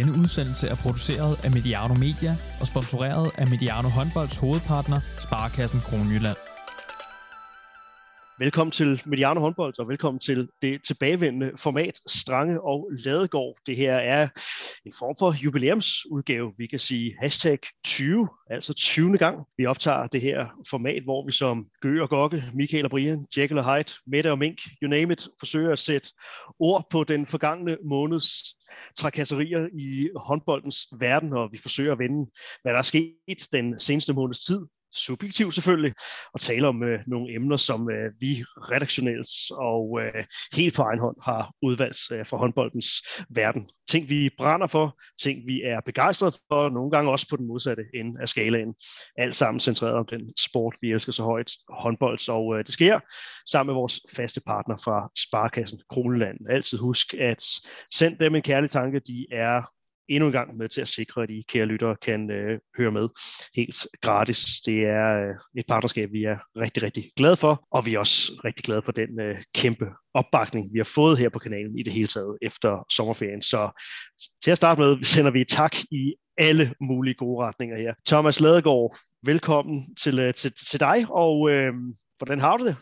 Denne udsendelse er produceret af Mediano Media og sponsoreret af Mediano Håndbolds hovedpartner, Sparkassen Kronjylland. Velkommen til Mediano Håndbold, og velkommen til det tilbagevendende format Strange og Ladegård. Det her er en form for jubilæumsudgave. Vi kan sige hashtag 20, altså 20. gang. Vi optager det her format, hvor vi som Gø og Gokke, Michael og Brian, Jekyll og Hyde, Mette og Mink, you name it, forsøger at sætte ord på den forgangne måneds trakasserier i håndboldens verden, og vi forsøger at vende, hvad der er sket den seneste måneds tid subjektivt selvfølgelig, og tale om øh, nogle emner, som øh, vi redaktionelt og øh, helt på egen hånd har udvalgt øh, for håndboldens verden. Ting, vi brænder for, ting, vi er begejstrede for, nogle gange også på den modsatte ende af skalaen. Alt sammen centreret om den sport, vi elsker så højt, håndbold. Og øh, det sker sammen med vores faste partner fra Sparkassen Kroneland. Altid husk at send dem en kærlig tanke. De er endnu en gang med til at sikre, at I, kære lyttere, kan øh, høre med helt gratis. Det er øh, et partnerskab, vi er rigtig, rigtig glade for, og vi er også rigtig glade for den øh, kæmpe opbakning, vi har fået her på kanalen i det hele taget efter sommerferien. Så til at starte med sender vi tak i alle mulige gode retninger her. Thomas Ladegaard, velkommen til, øh, til, til dig, og øh, hvordan har du det?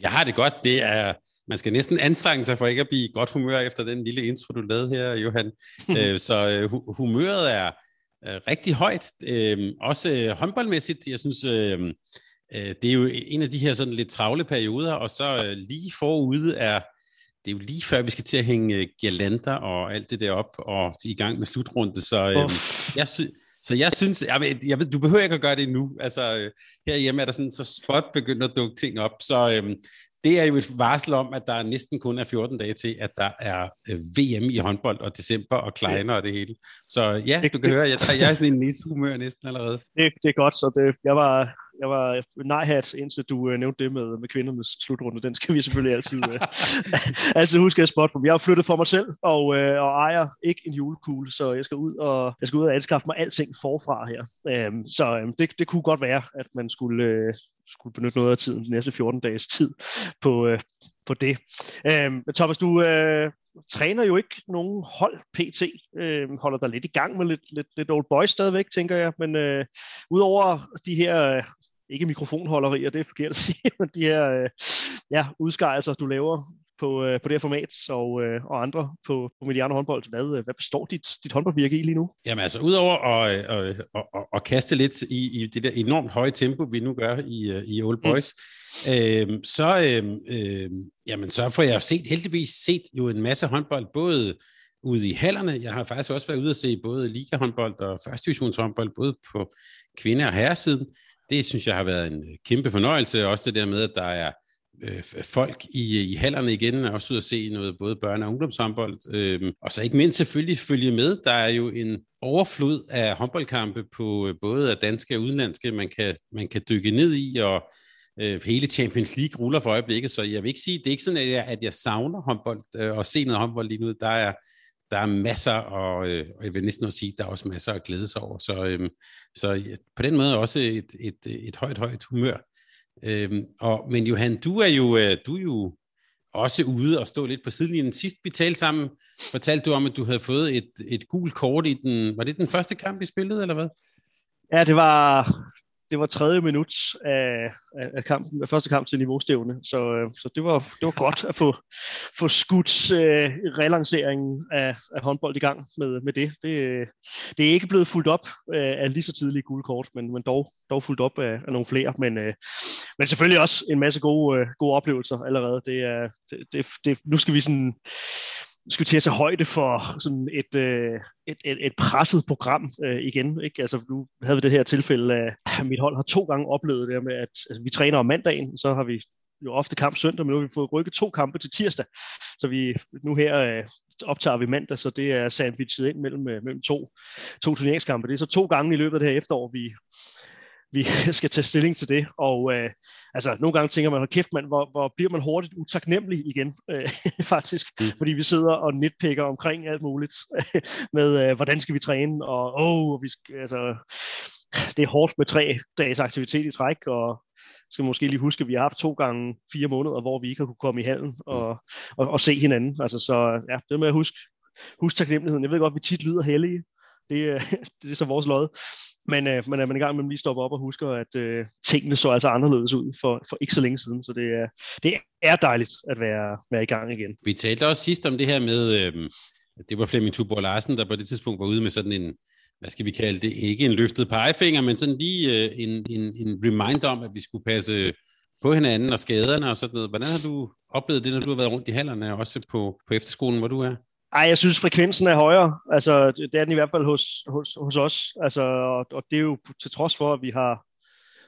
Jeg har det godt. Det er man skal næsten anstrenge sig for ikke at blive godt humør efter den lille intro, du lavede her, Johan. øh, så øh, humøret er øh, rigtig højt. Øh, også øh, håndboldmæssigt. Jeg synes, øh, øh, det er jo en af de her sådan lidt travle perioder, og så øh, lige forude er det er jo lige før, vi skal til at hænge øh, girlander og alt det der op og i gang med slutrunde. Så øh, jeg synes... Så jeg synes, jeg ved, jeg ved, du behøver ikke at gøre det nu. Altså, øh, herhjemme er der sådan, så spot begynder at dukke ting op. Så øhm, det er jo et varsel om, at der næsten kun er 14 dage til, at der er øh, VM i håndbold og december og kleiner og det hele. Så ja, du kan høre, jeg, jeg er sådan en nissehumør næsten allerede. Det, det er godt, så det, jeg var, jeg var nej-hat, indtil du øh, nævnte det med, med kvindernes slutrunde. Den skal vi selvfølgelig altid, øh, altid huske at spotte på. Jeg har flyttet for mig selv og, øh, og ejer ikke en julekugle, så jeg skal ud og, jeg skal ud og anskaffe mig alting forfra her. Øhm, så øhm, det, det kunne godt være, at man skulle, øh, skulle benytte noget af tiden, de næste 14 dages tid, på, øh, på det. Øhm, Thomas, du øh, træner jo ikke nogen hold PT, øh, holder dig lidt i gang med lidt, lidt, lidt old boys stadigvæk, tænker jeg, men øh, udover de her, øh, ikke mikrofonholderier, det er forkert at sige, men de her øh, ja, udskejelser, du laver på, øh, på det her format, og, øh, og andre på, på Mediano håndbold. Hvad, hvad består dit, dit håndboldvirke i lige nu? Jamen altså, udover at, at, at, at, at kaste lidt i, i det der enormt høje tempo, vi nu gør i, i Old mm. Boys, mm. øh, så, øh, øh, jamen, så får jeg set, heldigvis set jo en masse håndbold, både ude i hallerne. Jeg har faktisk også været ude at se både ligahåndbold og første divisionshåndbold, både på kvinde- og herresiden. Det synes jeg har været en øh, kæmpe fornøjelse, også det der med, at der er øh, øh folk i, øh, i hallerne igen, og også ud at se noget både børne- og ungdomshåndbold. Øh, og så ikke mindst selvfølgelig følge med. Der er jo en overflod af håndboldkampe på både af danske og udenlandske, man kan, man kan dykke ned i, og øh, hele Champions League ruller for øjeblikket, så jeg vil ikke sige, det er ikke sådan, at jeg, at jeg savner håndbold øh, og se noget håndbold lige nu. Der er, der er masser, og, øh, og jeg vil næsten også sige, at der er også masser at glæde sig over. Så, øh, så ja, på den måde også et, et, et højt, højt humør. Øh, og, men Johan, du er jo, øh, du er jo også ude og stå lidt på sidelinjen. Sidst vi talte sammen, fortalte du om, at du havde fået et, et gult kort i den, var det den første kamp, I spillede, eller hvad? Ja, det var, det var tredje minut af, af, kampen, af første kamp til niveaustævne, så, øh, så det, var, det var godt at få, få skudt øh, relanceringen af, af håndbold i gang med, med det. det. Øh, det er ikke blevet fuldt op øh, af lige så tidlige gule kort, men, men dog, dog fuldt op af, af nogle flere, men, øh, men selvfølgelig også en masse gode, øh, gode oplevelser allerede. Det er, det, det, det, nu skal vi sådan skal til at tage højde for sådan et, øh, et, et, et presset program øh, igen. Ikke? Altså, nu havde vi det her tilfælde, at mit hold har to gange oplevet det med, at altså, vi træner om mandagen, så har vi jo ofte kamp søndag, men nu har vi fået rykket to kampe til tirsdag. Så vi nu her øh, optager vi mandag, så det er sandwichet ind mellem, øh, mellem to, to turneringskampe. Det er så to gange i løbet af det her efterår, vi, vi skal tage stilling til det. Og øh, altså, nogle gange tænker man, hold kæft mand, hvor, hvor bliver man hurtigt utaknemmelig igen, øh, faktisk. Mm. Fordi vi sidder og nitpicker omkring alt muligt med, øh, hvordan skal vi træne, og oh, vi skal, altså, det er hårdt med tre dages aktivitet i træk, og skal måske lige huske, at vi har haft to gange fire måneder, hvor vi ikke har kunne komme i hallen og, og, og se hinanden. Altså, så ja, det med at huske, husk taknemmeligheden. Jeg ved godt, at vi tit lyder heldige. Det, det er så vores lod. Men, øh, men er man i gang med at lige stoppe op og husker, at øh, tingene så altså anderledes ud for, for ikke så længe siden. Så det er, det er dejligt at være, være i gang igen. Vi talte også sidst om det her med, øh, det var Flemming Tuborg Larsen, der på det tidspunkt var ude med sådan en, hvad skal vi kalde det, ikke en løftet pegefinger, men sådan lige øh, en, en, en reminder om, at vi skulle passe på hinanden og skaderne og sådan noget. Hvordan har du oplevet det, når du har været rundt i hallerne, også på, på efterskolen, hvor du er? Ej, jeg synes, frekvensen er højere. Altså, det er den i hvert fald hos, hos, hos os. Altså, og, og det er jo til trods for, at vi har,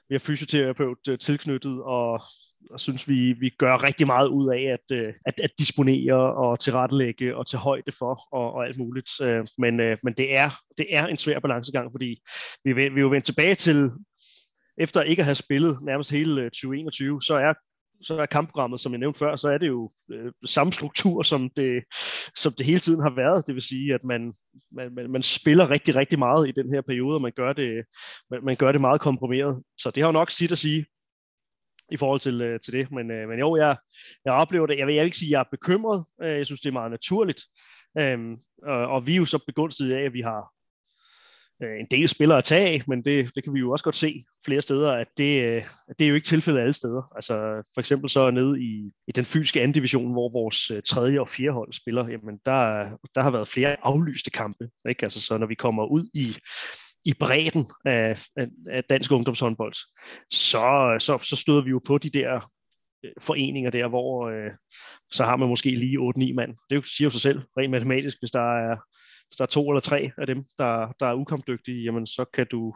vi har fysioterapeut øh, tilknyttet, og, og synes, vi, vi gør rigtig meget ud af at, øh, at, at disponere og tilrettelægge og tage højde for og, og alt muligt. Øh, men, men det, er, det er en svær balancegang, fordi vi, vi er jo vendt tilbage til, efter ikke at have spillet nærmest hele 2021, så er så er kampprogrammet, som jeg nævnte før, så er det jo øh, samme struktur, som det, som det hele tiden har været. Det vil sige, at man, man, man, man spiller rigtig, rigtig meget i den her periode, og man gør det, man, man gør det meget komprimeret. Så det har jo nok sit at sige i forhold til, øh, til det. Men, øh, men jo, jeg, jeg oplever det. Jeg vil, jeg vil ikke sige, at jeg er bekymret. Øh, jeg synes, det er meget naturligt. Øhm, og, og vi er jo så begunstiget af, at vi har øh, en del spillere at tage af, men det, det kan vi jo også godt se flere steder, at det, øh, at det er jo ikke tilfældet alle steder. Altså for eksempel så nede i, i den fysiske anden division, hvor vores øh, tredje og fjerde hold spiller, jamen der, der har været flere aflyste kampe. Ikke? Altså så når vi kommer ud i, i bredden af, af, af dansk ungdomshåndbold, så, så, så støder vi jo på de der øh, foreninger der, hvor øh, så har man måske lige 8-9 mand. Det siger jo sig selv, rent matematisk, hvis der er hvis der er to eller tre af dem, der, der er ukampdygtige, jamen så kan du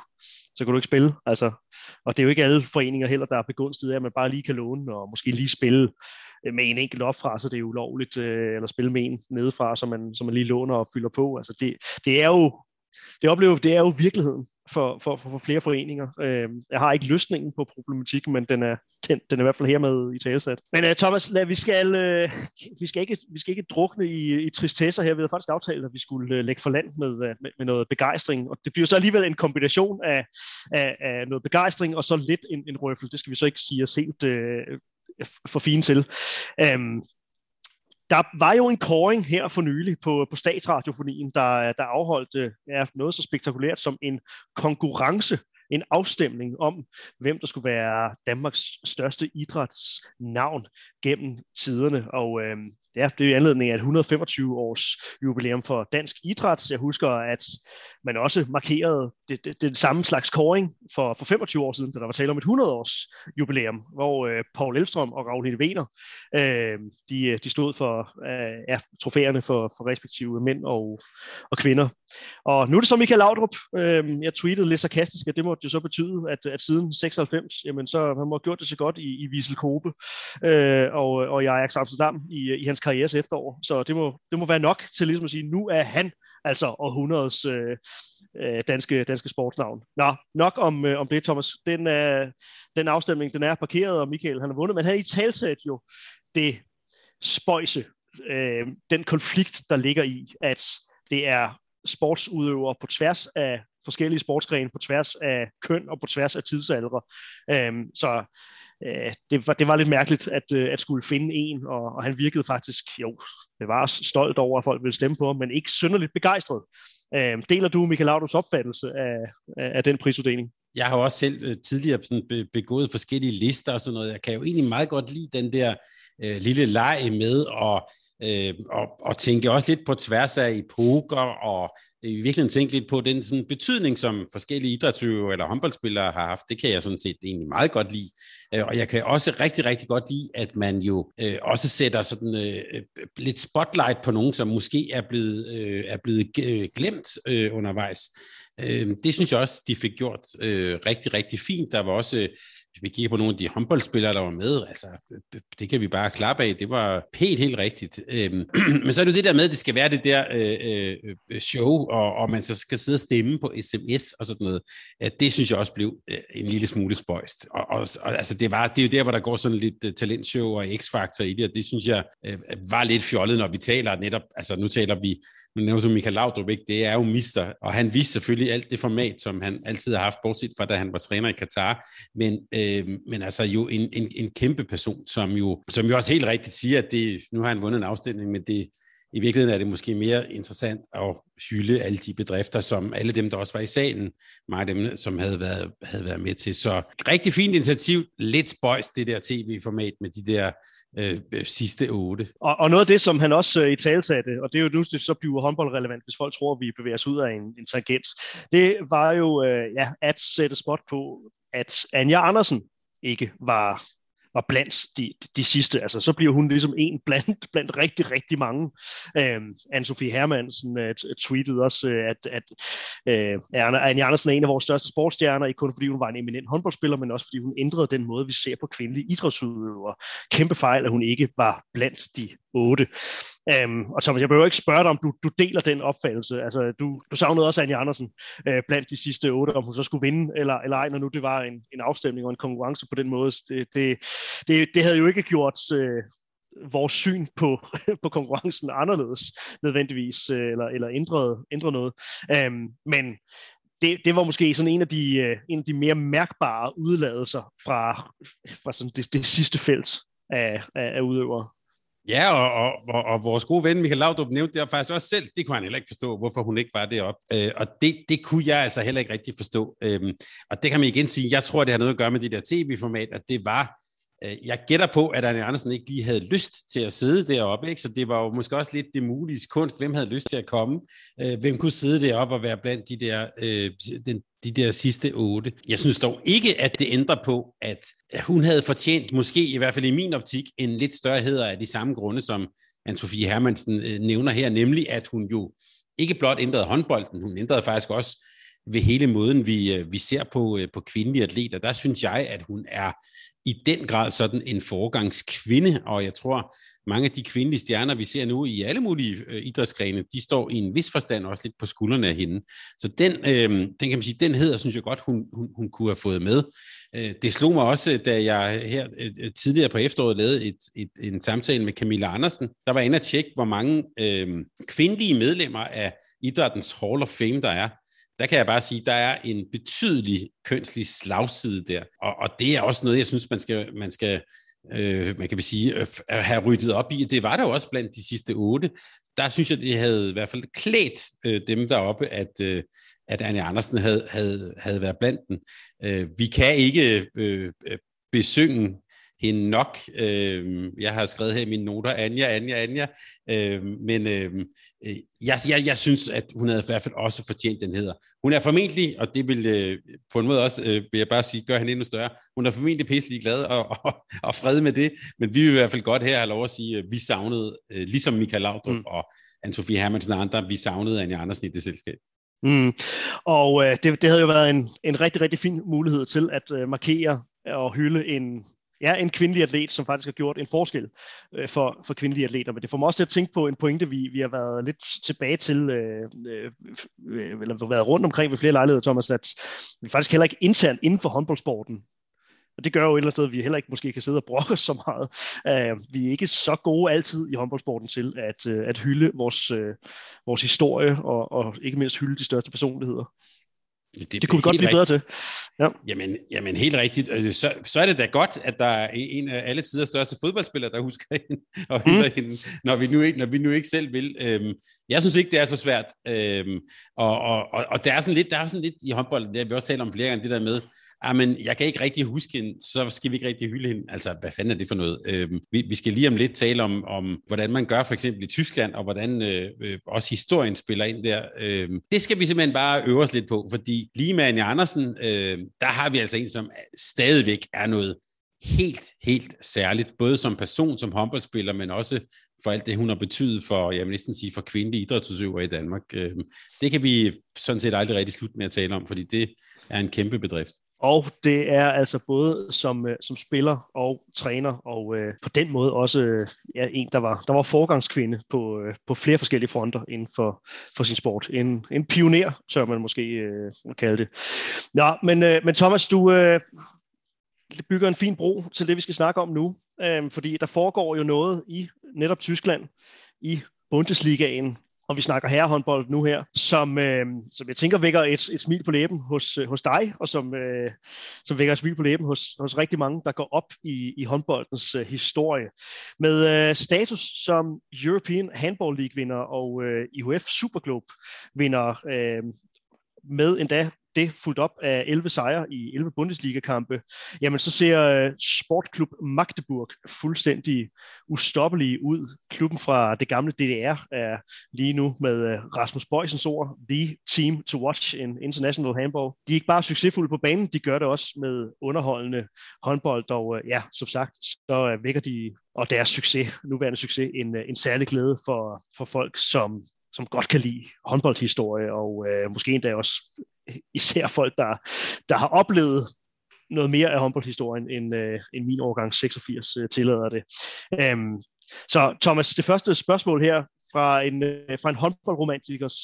så kan du ikke spille. Altså, og det er jo ikke alle foreninger heller, der er begunstiget af, at man bare lige kan låne og måske lige spille øh, med en enkelt opfra, så det er ulovligt, øh, eller spille med en nedefra, så man, så man lige låner og fylder på. Altså det, det er jo det oplever det er jo virkeligheden for, for, for, for flere foreninger. Øh, jeg har ikke løsningen på problematikken, men den er, den, den er i hvert fald hermed i talesat. Men øh, Thomas, lad, vi, skal, øh, vi, skal ikke, vi skal ikke drukne i, i tristesser her. Vi havde faktisk aftalt, at vi skulle øh, lægge for land med, øh, med, med noget begejstring. Og det bliver så alligevel en kombination af, af, af noget begejstring og så lidt en, en røffel. Det skal vi så ikke sige os helt øh, for fine til. Um, der var jo en koring her for nylig på, på statsradiofonien, der, der afholdt øh, ja, noget så spektakulært som en konkurrence en afstemning om, hvem der skulle være Danmarks største idrætsnavn gennem tiderne. Og øh, ja, det er jo anledning af et 125 års jubilæum for dansk idræt. Jeg husker, at man også markerede det, det, den samme slags koring for, for 25 år siden, da der var tale om et 100 års jubilæum, hvor øh, Paul Elvstrøm og Ragnhild Wener, øh, de, øh, de stod for øh, ja, trofæerne for, for respektive mænd og, og kvinder. Og nu er det så Michael Laudrup. Øh, jeg tweetede lidt sarkastisk, at det måtte jo så betyde, at, at siden 96, jamen så han må have gjort det så godt i, i Wiesel Kobe øh, og, og i Ajax Amsterdam i, i hans karrieres efterår. Så det må, det må være nok til ligesom at sige, nu er han altså århundredes øh, øh, danske, danske sportsnavn. Nå, nok om, øh, om det, Thomas. Den, øh, den afstemning, den er parkeret, og Michael han har vundet, men her i talsat jo det spøjse, øh, den konflikt, der ligger i, at det er sportsudøvere på tværs af forskellige sportsgrene, på tværs af køn og på tværs af tidsalder. Øh, så øh, det, var, det var lidt mærkeligt at, øh, at skulle finde en, og, og han virkede faktisk, jo, det var stolt over, at folk ville stemme på ham, men ikke synderligt begejstret. Øh, deler du Michael Laudus opfattelse af, af, den prisuddeling? Jeg har jo også selv øh, tidligere sådan begået forskellige lister og sådan noget. Jeg kan jo egentlig meget godt lide den der øh, lille leg med at øh, og, og tænke også lidt på tværs af epoker, og Øh, i virkeligheden tænke lidt på den sådan, betydning, som forskellige idrætsøvere eller håndboldspillere har haft. Det kan jeg sådan set egentlig meget godt lide. Øh, og jeg kan også rigtig, rigtig godt lide, at man jo øh, også sætter sådan øh, øh lidt spotlight på nogen, som måske er blevet, øh, er blevet glemt øh, undervejs. Øh, det synes jeg også, de fik gjort øh, rigtig, rigtig fint. Der var også vi kigger på nogle af de håndboldspillere, der var med, altså, det kan vi bare klappe af. Det var helt, helt rigtigt. Øhm, men så er det jo det der med, at det skal være det der øh, øh, øh show, og, og man så skal sidde og stemme på sms og sådan noget. Det synes jeg også blev øh, en lille smule spøjst. Og, og, og altså, det, var, det er jo der, hvor der går sådan lidt uh, talentshow og x-faktor i det, og det synes jeg øh, var lidt fjollet, når vi taler netop, altså nu taler vi nu nævner du Michael Laudrup, ikke? det er jo mister, og han viste selvfølgelig alt det format, som han altid har haft, bortset fra da han var træner i Katar, men, øh, Øhm, men altså jo en, en, en kæmpe person, som jo, som jo også helt rigtigt siger, at det, nu har han vundet en afstemning, men det, i virkeligheden er det måske mere interessant at hylde alle de bedrifter, som alle dem, der også var i salen, mange af dem, som havde været, havde været med til. Så rigtig fint initiativ, lidt spøjs det der tv-format med de der Øh, øh, sidste otte. Og, og noget af det, som han også øh, i tale satte, og det er jo nu, det så bliver håndboldrelevant, hvis folk tror, at vi bevæger os ud af en, en tangent, det var jo øh, ja, at sætte spot på, at Anja Andersen ikke var var blandt de, de sidste. Altså, så bliver hun ligesom en blandt, blandt rigtig, rigtig mange. Øh, Anne-Sophie Hermansen øh, tweetede også, øh, at, at øh, Anne Andersen er en af vores største sportsstjerner, ikke kun fordi hun var en eminent håndboldspiller, men også fordi hun ændrede den måde, vi ser på kvindelige idrætsudøvere. Kæmpe fejl, at hun ikke var blandt de 8. Um, øhm, og så jeg behøver ikke spørge dig, om du, du deler den opfattelse. Altså, du, du savnede også Anja Andersen uh, blandt de sidste otte, om hun så skulle vinde eller, eller ej, når nu det var en, en afstemning og en konkurrence på den måde. Det, det, det, det havde jo ikke gjort uh, vores syn på, på konkurrencen anderledes nødvendigvis, uh, eller, eller ændret, ændret noget. Um, men det, det var måske sådan en af de, uh, en af de mere mærkbare udladelser fra, fra sådan det, det sidste felt af, af, af udøvere. Ja, og, og, og, og vores gode ven Michael Laudrup nævnte det faktisk også selv. Det kunne han heller ikke forstå, hvorfor hun ikke var deroppe. Øh, og det, det kunne jeg altså heller ikke rigtig forstå. Øh, og det kan man igen sige, jeg tror, det har noget at gøre med det der tv-format, at det var Øh, jeg gætter på, at Anne Andersen ikke lige havde lyst til at sidde deroppe, ikke? så det var jo måske også lidt det mulige kunst. Hvem havde lyst til at komme? Øh, hvem kunne sidde deroppe og være blandt de der, øh, den, de der sidste otte? Jeg synes dog ikke, at det ændrer på, at hun havde fortjent, måske i hvert fald i min optik, en lidt større heder af de samme grunde, som Anne-Sophie Hermansen nævner her, nemlig at hun jo ikke blot ændrede håndbolden, hun ændrede faktisk også ved hele måden, vi, vi ser på, på kvindelige atleter. Der synes jeg, at hun er i den grad sådan en foregangskvinde, og jeg tror, mange af de kvindelige stjerner, vi ser nu i alle mulige øh, idrætsgrene, de står i en vis forstand også lidt på skuldrene af hende. Så den, øh, den kan man sige, den hedder, synes jeg godt, hun, hun, hun kunne have fået med. Øh, det slog mig også, da jeg her øh, øh tidligere på efteråret lavede et, et, en samtale med Camilla Andersen. Der var inde at tjekke, hvor mange øh, kvindelige medlemmer af idrættens Hall of Fame der er der kan jeg bare sige, der er en betydelig kønslig slagside der. Og, og det er også noget, jeg synes, man skal, man skal øh, man kan sige, øh, have ryddet op i. Det var der jo også blandt de sidste otte. Der synes jeg, det havde i hvert fald klædt øh, dem deroppe, at, øh, at Anne Andersen havde, havde, havde været blandt dem. Øh, vi kan ikke øh, øh besynge hende nok. Øh, jeg har skrevet her i mine noter, Anja, Anja, Anja. Øh, men øh, jeg, jeg, jeg synes, at hun havde i hvert fald også fortjent den hedder. Hun er formentlig, og det vil øh, på en måde også, øh, vil jeg bare sige, gøre hende endnu større, hun er formentlig pisselig glad og, og, og fred med det, men vi vil i hvert fald godt her have lov at sige, at vi savnede, øh, ligesom Michael Laudrup mm. og Anne-Sophie Hermansen og andre, vi savnede Anja Andersen i det selskab. Mm. Og øh, det, det havde jo været en, en rigtig, rigtig fin mulighed til at øh, markere og hylde en, ja, en kvindelig atlet, som faktisk har gjort en forskel øh, for, for kvindelige atleter. Men det får mig også til at tænke på en pointe, vi, vi har været lidt tilbage til, øh, øh, øh eller været rundt omkring ved flere lejligheder, Thomas, at vi faktisk heller ikke internt inden for håndboldsporten og det gør jo et eller andet sted, at vi heller ikke måske kan sidde og brokke så meget. Uh, vi er ikke så gode altid i håndboldsporten til at, uh, at hylde vores, uh, vores historie, og, og ikke mindst hylde de største personligheder. Det, det kunne vi godt blive bedre til. Ja. Jamen, jamen helt rigtigt. Altså, så, så er det da godt, at der er en af alle tiders største fodboldspillere, der husker hende og mm. hende, når vi, nu ikke, når vi nu ikke selv vil. Øhm, jeg synes ikke, det er så svært. Øhm, og, og, og, og der er sådan lidt, der er sådan lidt i håndbold, det har vi også talt om flere gange, det der med, Ah, men jeg kan ikke rigtig huske hende, så skal vi ikke rigtig hylde hende. Altså, hvad fanden er det for noget? Øh, vi, vi skal lige om lidt tale om, om, hvordan man gør for eksempel i Tyskland, og hvordan øh, øh, også historien spiller ind der. Øh, det skal vi simpelthen bare øve os lidt på, fordi lige med Anja Andersen, øh, der har vi altså en, som stadigvæk er noget helt, helt særligt, både som person, som håndboldspiller, men også for alt det, hun har betydet for, jeg vil næsten sige, for kvindelige idrætsudøvere i Danmark. Øhm, det kan vi sådan set aldrig rigtig slutte med at tale om, fordi det er en kæmpe bedrift. Og det er altså både som, øh, som spiller og træner, og øh, på den måde også øh, ja, en, der var, der var forgangskvinde på, øh, på flere forskellige fronter inden for, for sin sport. En, en pioner, tør man måske øh, kalde det. Nå, men, øh, men Thomas, du øh, bygger en fin bro til det, vi skal snakke om nu, øh, fordi der foregår jo noget i netop Tyskland, i Bundesligaen, og vi snakker herrehåndbold nu her, som, øh, som jeg tænker vækker et, et smil på læben hos, øh, hos dig, og som, øh, som vækker et smil på læben hos, hos rigtig mange, der går op i, i håndboldens øh, historie. Med øh, status som European Handball League-vinder og øh, IHF Superglobe-vinder, øh, med endda det fuldt op af 11 sejre i 11 Bundesliga-kampe, jamen så ser øh, Sportklub Magdeburg fuldstændig ustoppelig ud. Klubben fra det gamle DDR er lige nu med øh, Rasmus Bøjsens ord, the team to watch in international handball. De er ikke bare succesfulde på banen, de gør det også med underholdende håndbold, og øh, ja, som sagt, så vækker de og deres succes, nuværende succes, en, en særlig glæde for, for folk, som som godt kan lide håndboldhistorie, og øh, måske endda også især folk, der, der har oplevet noget mere af håndboldhistorien, end, øh, end min årgang 86 øh, tillader det. Øhm, så Thomas, det første spørgsmål her fra en, øh, fra en håndboldromantikers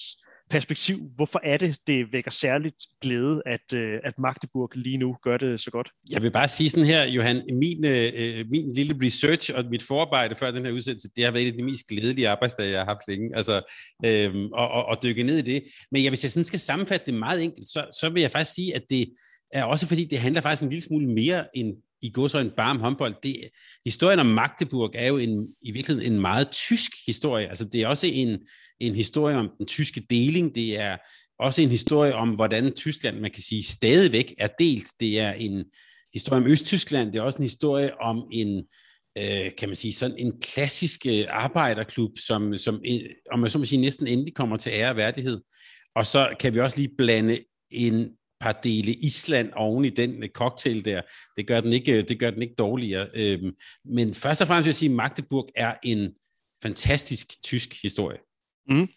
perspektiv, hvorfor er det, det vækker særligt glæde, at, øh, at Magdeburg lige nu gør det så godt? Jeg vil bare sige sådan her, Johan, min, øh, øh min lille research og mit forarbejde før den her udsendelse, det har været et af de mest glædelige arbejdsdage, jeg har haft længe, altså øh, og, og, og dykke ned i det. Men jeg, hvis jeg sådan skal sammenfatte det meget enkelt, så, så vil jeg faktisk sige, at det er også fordi, det handler faktisk en lille smule mere end i går så en barm håndbold. Det, historien om Magdeburg er jo en, i virkeligheden en meget tysk historie. Altså det er også en, en historie om den tyske deling. Det er også en historie om, hvordan Tyskland, man kan sige, stadigvæk er delt. Det er en historie om Østtyskland. Det er også en historie om en, øh, kan man sige, sådan en klassisk øh, arbejderklub, som, som øh, om man så må sige, næsten endelig kommer til ære og værdighed. Og så kan vi også lige blande en par dele Island oven i den cocktail der. Det gør den ikke, øh, det gør den ikke dårligere. Øhm, men først og fremmest vil jeg sige, at Magdeburg er en fantastisk tysk historie. Mm.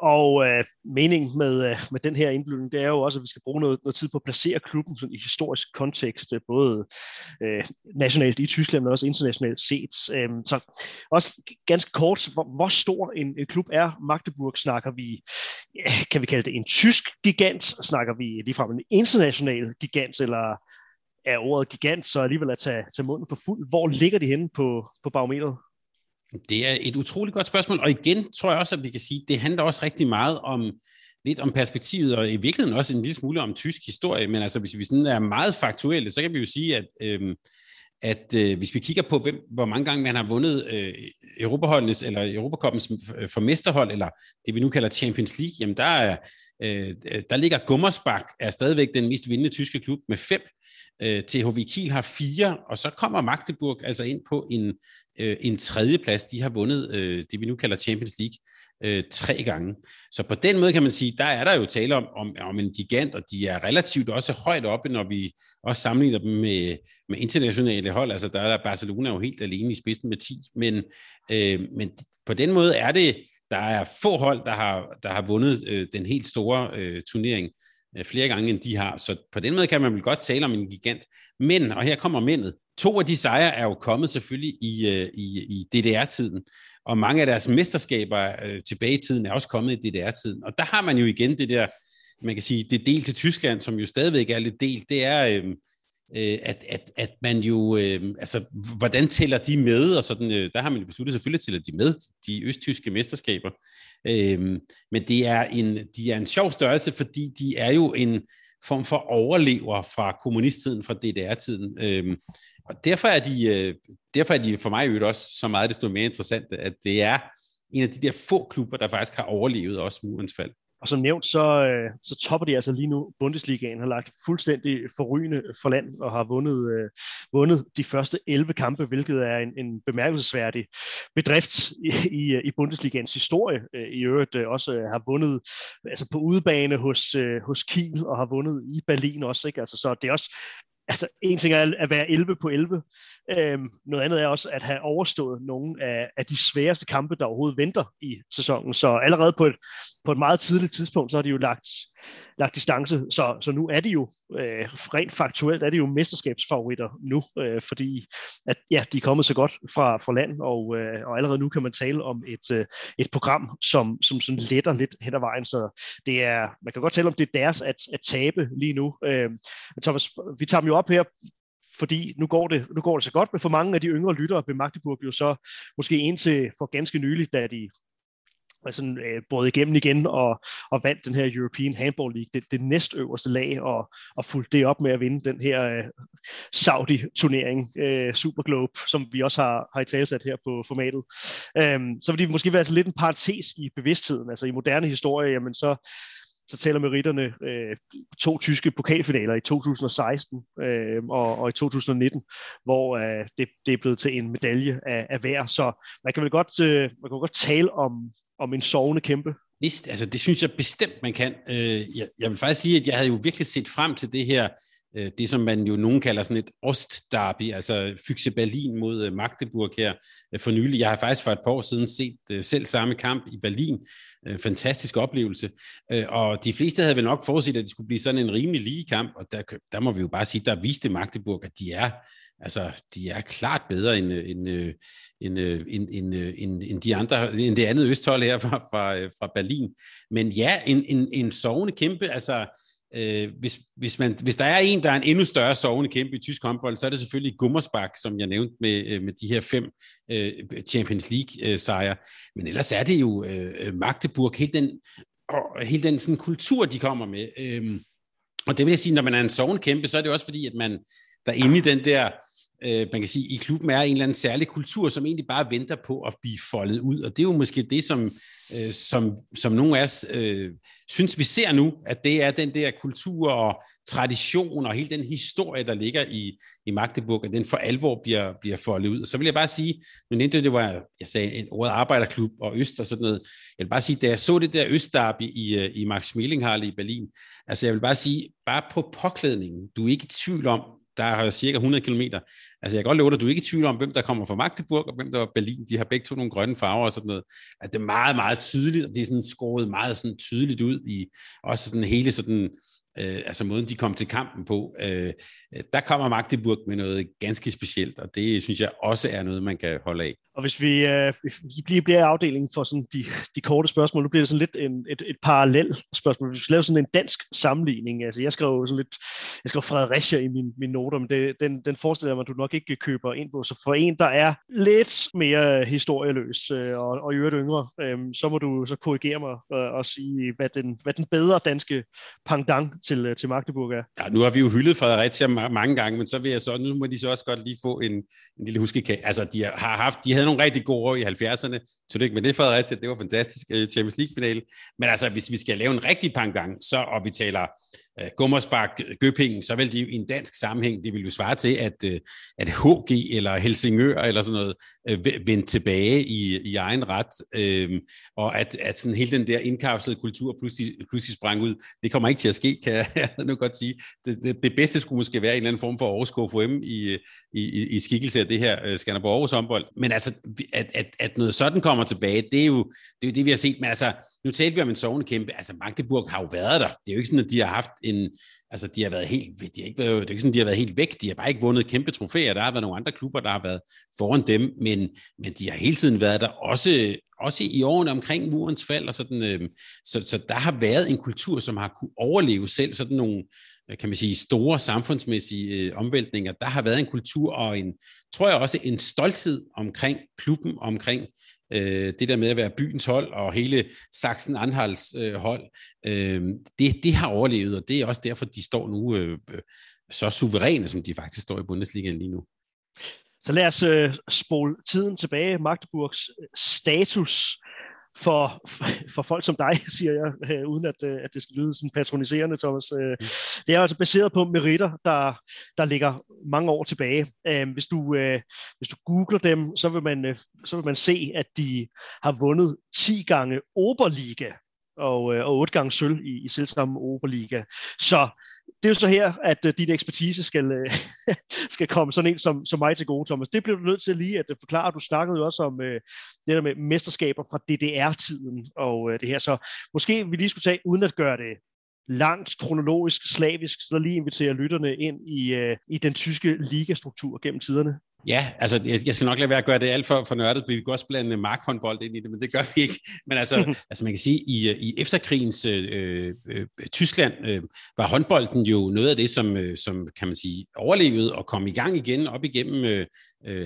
Og øh, meningen med, øh, med den her indbydning, det er jo også, at vi skal bruge noget, noget tid på at placere klubben sådan i historisk kontekst, øh, både øh, nationalt i Tyskland, men også internationalt set. Øh, så også ganske kort, hvor, hvor stor en, en klub er Magdeburg? Snakker vi, ja, kan vi kalde det en tysk gigant? Snakker vi ligefrem en international gigant, eller er ordet gigant så alligevel at tage, tage munden på fuld? Hvor ligger de henne på, på barometeret? Det er et utroligt godt spørgsmål, og igen tror jeg også, at vi kan sige, at det handler også rigtig meget om lidt om perspektivet, og i virkeligheden også en lille smule om tysk historie, men altså hvis vi sådan er meget faktuelle, så kan vi jo sige, at, øh, at øh, hvis vi kigger på, hvem, hvor mange gange man har vundet øh, Europaholdenes, eller Europakoppens øh, formesterhold, eller det vi nu kalder Champions League, jamen der, er, øh, der ligger Gummersbach, er stadigvæk den mest vindende tyske klub med fem, øh, THV Kiel har fire, og så kommer Magdeburg altså ind på en, øh, en tredje plads. De har vundet øh, det, vi nu kalder Champions League, øh, tre gange. Så på den måde kan man sige, der er der jo tale om, om, om en gigant, og de er relativt også højt oppe, når vi også sammenligner dem med, med internationale hold. Altså der er der Barcelona jo helt alene i spidsen med 10, men, øh, men på den måde er det, der er få hold, der har, der har vundet øh, den helt store øh, turnering øh, Øh, flere gange, end de har. Så på den måde kan man vel godt tale om en gigant. Men, og her kommer mændet, to af de sejre er jo kommet selvfølgelig i, øh, i, i DDR-tiden, og mange af deres mesterskaber øh, tilbage i tiden er også kommet i DDR-tiden. Og der har man jo igen det der, man kan sige, det delte Tyskland, som jo stadigvæk er lidt delt, det er, øh, øh, at, at, at man jo, øh, altså, hvordan tæller de med, og sådan, øh, der har man jo besluttet, selvfølgelig tæller de med, de østtyske mesterskaber, øh, men det er en, de er en sjov størrelse, fordi de er jo en form for overlever fra kommunisttiden, fra DDR-tiden, øh, og derfor er, de, øh, derfor er de for mig jo også så meget desto mere interessant, at det er en af de der få klubber, der faktisk har overlevet også murens fald. Og som nævnt, så, øh, så topper de altså lige nu Bundesligaen, har lagt fuldstændig forrygende for land og har vundet, øh, vundet de første 11 kampe, hvilket er en, en bemærkelsesværdig bedrift i, i, i Bundesligaens historie. Øh, I øvrigt øh, også øh, har vundet altså på udebane hos, øh, hos Kiel og har vundet i Berlin også. Ikke? Altså, så det er også altså en ting er at være 11 på 11, øhm, noget andet er også at have overstået nogle af, af de sværeste kampe, der overhovedet venter i sæsonen. Så allerede på et, på et meget tidligt tidspunkt, så har de jo lagt, lagt distance, så, så nu er de jo øh, rent faktuelt, er de jo mesterskabsfavoritter nu, øh, fordi at, ja, de er kommet så godt fra, fra land, og, øh, og allerede nu kan man tale om et, øh, et program, som, som sådan letter lidt hen ad vejen, så det er, man kan godt tale om, det er deres at, at tabe lige nu. Øh, Thomas, vi tager dem jo op her fordi nu går, det, nu går det så godt, men for mange af de yngre lyttere blev Magdeburg jo så måske indtil for ganske nylig, da de sådan, øh, brød igennem igen og, og vandt den her European Handball League, det, det næstøverste lag, og, og fulgte det op med at vinde den her øh, Saudi-turnering, øh, Super Globe, som vi også har, har i talsat her på formatet. Øhm, så vil det måske være lidt en parentes i bevidstheden, altså i moderne historie, jamen så så tæller meritterne øh, to tyske pokalfinaler i 2016 øh, og, og i 2019, hvor øh, det, det er blevet til en medalje af, af hver. Så man kan vel godt, øh, man kan godt tale om, om en sovende kæmpe. Vist, altså det synes jeg bestemt, man kan. Øh, jeg, jeg vil faktisk sige, at jeg havde jo virkelig set frem til det her Øh, det, som man jo nogen kalder sådan et Ostderby, altså Fyxe Berlin mod øh, Magdeburg her øh, for nylig. Jeg har faktisk for et par år siden set øh, selv samme kamp i Berlin. Fantastisk oplevelse. Og de fleste havde vel nok forudset, at det skulle blive sådan en rimelig lige kamp, og der, der må vi jo bare sige, der viste Magdeburg, at de er Altså, de er klart bedre end, end, end, end, end, end, end de andre, end det andet østhold her fra, fra, fra Berlin. Men ja, en, en, en sovende kæmpe, altså Øh, hvis, hvis, man, hvis der er en, der er en endnu større sovende kæmpe i tysk håndbold, så er det selvfølgelig Gummersbach, som jeg nævnte med, øh, med de her fem øh, Champions League-sejre. Øh, Men ellers er det jo øh, Magdeburg, hele den, og hele den sådan, kultur, de kommer med. Øh, og det vil jeg sige, når man er en sovende kæmpe, så er det også fordi, at man der inde i den der øh, man kan sige, i klubben er en eller anden særlig kultur, som egentlig bare venter på at blive foldet ud. Og det er jo måske det, som, øh, som, som nogle af os øh, synes, vi ser nu, at det er den der kultur og tradition og hele den historie, der ligger i, i Magdeburg, at den for alvor bliver, bliver foldet ud. Og så vil jeg bare sige, nu nævnte det var, jeg sagde, en ordet arbejderklub og øst og sådan noget. Jeg vil bare sige, da jeg så det der østdarby i, øh, i Max Schmelinghalle i Berlin, altså jeg vil bare sige, bare på påklædningen, du er ikke i tvivl om, der er cirka 100 km. Altså jeg kan godt love dig, du er ikke i tvivl om, hvem der kommer fra Magdeburg, og hvem der er Berlin. De har begge to nogle grønne farver og sådan noget. Altså det er meget, meget tydeligt, og det er sådan skåret meget sådan tydeligt ud i også sådan hele sådan øh, altså måden de kom til kampen på, øh, der kommer Magdeburg med noget ganske specielt, og det synes jeg også er noget, man kan holde af. Og hvis vi, øh, hvis vi bliver, bliver afdelingen for sådan de, de korte spørgsmål, nu bliver det sådan lidt en, et, et parallel spørgsmål. Hvis vi laver sådan en dansk sammenligning, altså jeg skrev sådan lidt, jeg skrev Fredericia i min, min noter, men det, den, den forestiller mig, at du nok ikke køber ind på. Så for en, der er lidt mere historieløs øh, og, og i øvrigt yngre, øh, så må du så korrigere mig øh, og sige, hvad den, hvad den bedre danske pendant til, øh, til Magdeburg er. Ja, nu har vi jo hyldet Fredericia mange gange, men så vil jeg så, nu må de så også godt lige få en, en lille huskekage. Altså, de har haft, de havde nogle rigtig gode år i 70'erne. Tillykke det med det, Fredericia, det var fantastisk øh, Champions League-finale. Men altså, hvis vi skal lave en rigtig pangang, så, og vi taler uh, Gummersbach, Gøpingen, så vil de i en dansk sammenhæng, det vil jo svare til, at, øh, at HG eller Helsingør eller sådan noget øh, uh, vendte tilbage i, i egen ret, uh, og at, at sådan hele den der indkapslede kultur pludselig, pludselig sprang ud. Det kommer ikke til at ske, kan jeg nu godt sige. Det, det, det bedste skulle måske være en eller anden form for Aarhus KFM i, i, i skikkelse af det her øh, uh, Skanderborg Aarhus håndbold. Men altså, at, at, at noget sådan kommer tilbage, det er jo det, er jo det vi har set. Men altså, nu talte vi om en sovende kæmpe. Altså, Magdeburg har jo været der. Det er jo ikke sådan, at de har haft en... Altså, de har været helt... De har ikke været, det er ikke sådan, de har været helt væk. De har bare ikke vundet kæmpe trofæer. Der har været nogle andre klubber, der har været foran dem, men, men de har hele tiden været der. Også, også i årene omkring murens fald og sådan. Øh, så, så der har været en kultur, som har kunne overleve selv sådan nogle, kan man sige, store samfundsmæssige øh, omvæltninger. Der har været en kultur og en, tror jeg også, en stolthed omkring klubben, omkring øh, det der med at være byens hold og hele Sachsen-Anhalts øh, hold, øh, det, det har overlevet, og det er også derfor, de står nu øh, øh så suveræne, som de faktisk står i Bundesligaen lige nu. Så lad os øh, spole tiden tilbage. Magdeburgs øh, status for, for folk som dig, siger jeg, øh, uden at, øh, at det skal lyde sådan patroniserende, Thomas. Øh, det er altså baseret på meritter, der, der ligger mange år tilbage. Øh, hvis, du, øh, hvis du googler dem, så vil, man, øh, så vil man se, at de har vundet 10 gange Oberliga og, øh, og 8 gange sølv i, i selvsamme Oberliga. Så det er jo så her, at uh, din ekspertise skal, øh, skal komme sådan en som, som mig til gode, Thomas. Det bliver du nødt til lige at øh, forklare. Du snakkede jo også om øh, det der med mesterskaber fra DDR-tiden og øh, det her. Så måske vi lige skulle tage, uden at gøre det langt kronologisk, slavisk, så lige invitere lytterne ind i, øh, i den tyske ligastruktur gennem tiderne. Ja, altså jeg, jeg skal nok lade være at gøre det alt for, for nørdet, vi kan også blande markhåndbold ind i det, men det gør vi ikke. Men altså, altså man kan sige, i, i efterkrigens øh, øh, Tyskland øh, var håndbolden jo noget af det, som, øh, som kan man sige overlevede og kom i gang igen op igennem øh,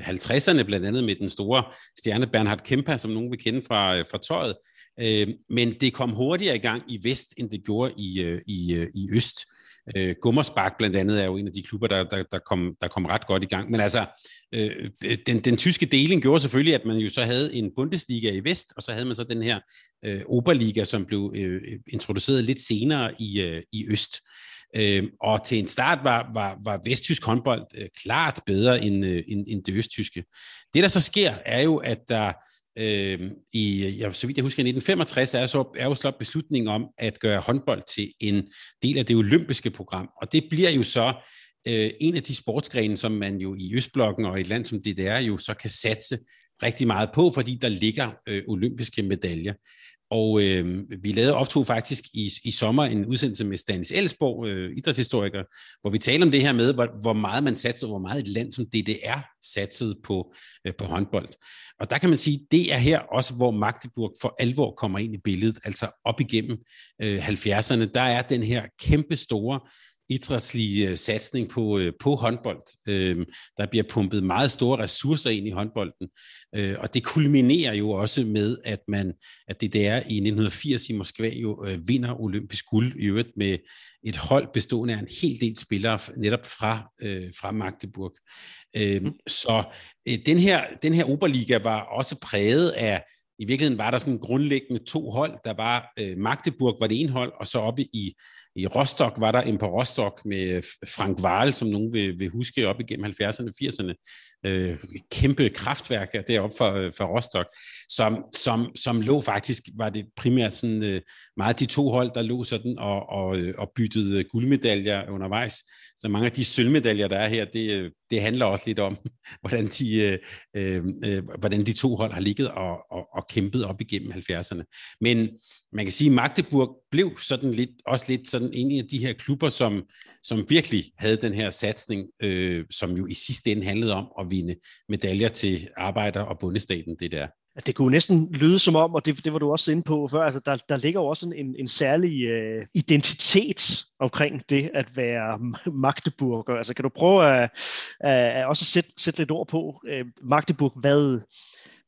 50'erne, øh, blandt andet med den store stjerne Bernhard Kemper, som nogen vil kende fra, øh, fra tøjet. Øh, men det kom hurtigere i gang i vest, end det gjorde i, øh, i, i øst. Øh, Øh, Gummersbach blandt andet er jo en af de klubber, der, der, der, kom, der kom ret godt i gang. Men altså, øh, den, den tyske deling gjorde selvfølgelig, at man jo så havde en Bundesliga i vest, og så havde man så den her øh, Oberliga, som blev øh, introduceret lidt senere i, øh, i øst. Øh, og til en start var, var, var vesttysk håndbold øh, klart bedre end, øh, end, end det østtyske. Det, der så sker, er jo, at der øh, i, ja, så vidt jeg husker, i 1965 er, så, er jo slået beslutningen om at gøre håndbold til en del af det olympiske program. Og det bliver jo så øh, en af de sportsgrene, som man jo i Østblokken og i et land som DDR jo så kan satse rigtig meget på, fordi der ligger øh, olympiske medaljer. Og øh, vi lavede optog faktisk i, i sommer en udsendelse med Stanis Elsborg, øh, idrætshistoriker, hvor vi taler om det her med, hvor, hvor meget man satser, hvor meget et land som DDR satsede på, øh, på håndbold. Og der kan man sige, det er her også, hvor Magdeburg for alvor kommer ind i billedet, altså op igennem øh, 70'erne. Der er den her kæmpe store idrætslige øh, satsning på, øh, på håndbold. Øh, der bliver pumpet meget store ressourcer ind i håndbolden, øh, og det kulminerer jo også med, at man at det der i 1980 i Moskva jo vinder olympisk guld, i øvrigt med et hold bestående af en hel del spillere netop fra, fra Magdeburg. Øh, så øh, den, her, den her Oberliga var også præget af i virkeligheden var der sådan grundlæggende to hold. Der var øh, Magdeburg var det ene hold, og så oppe i i Rostock var der en på Rostock med Frank Wahl, som nogen vil, vil huske op igennem 70'erne og 80'erne. Øh, kæmpe kraftværk deroppe for, øh, for Rostock, som, som, som lå faktisk, var det primært sådan, øh, meget de to hold, der lå sådan og, og, øh, og byttede øh, guldmedaljer undervejs. Så mange af de sølvmedaljer, der er her, det, det handler også lidt om, hvordan de, øh, øh, hvordan de to hold har ligget og, og, og kæmpet op igennem 70'erne. Men man kan sige, at Magdeburg blev sådan lidt, også lidt sådan en af de her klubber, som, som virkelig havde den her satsning, øh, som jo i sidste ende handlede om at vinde medaljer til arbejder- og bundestaten, det der. Det kunne næsten lyde som om, og det, det var du også inde på før, altså der, der ligger jo også en, en særlig øh, identitet omkring det at være Magdeburger. Altså kan du prøve at, at også sætte, sætte lidt ord på øh, Magdeburg, hvad,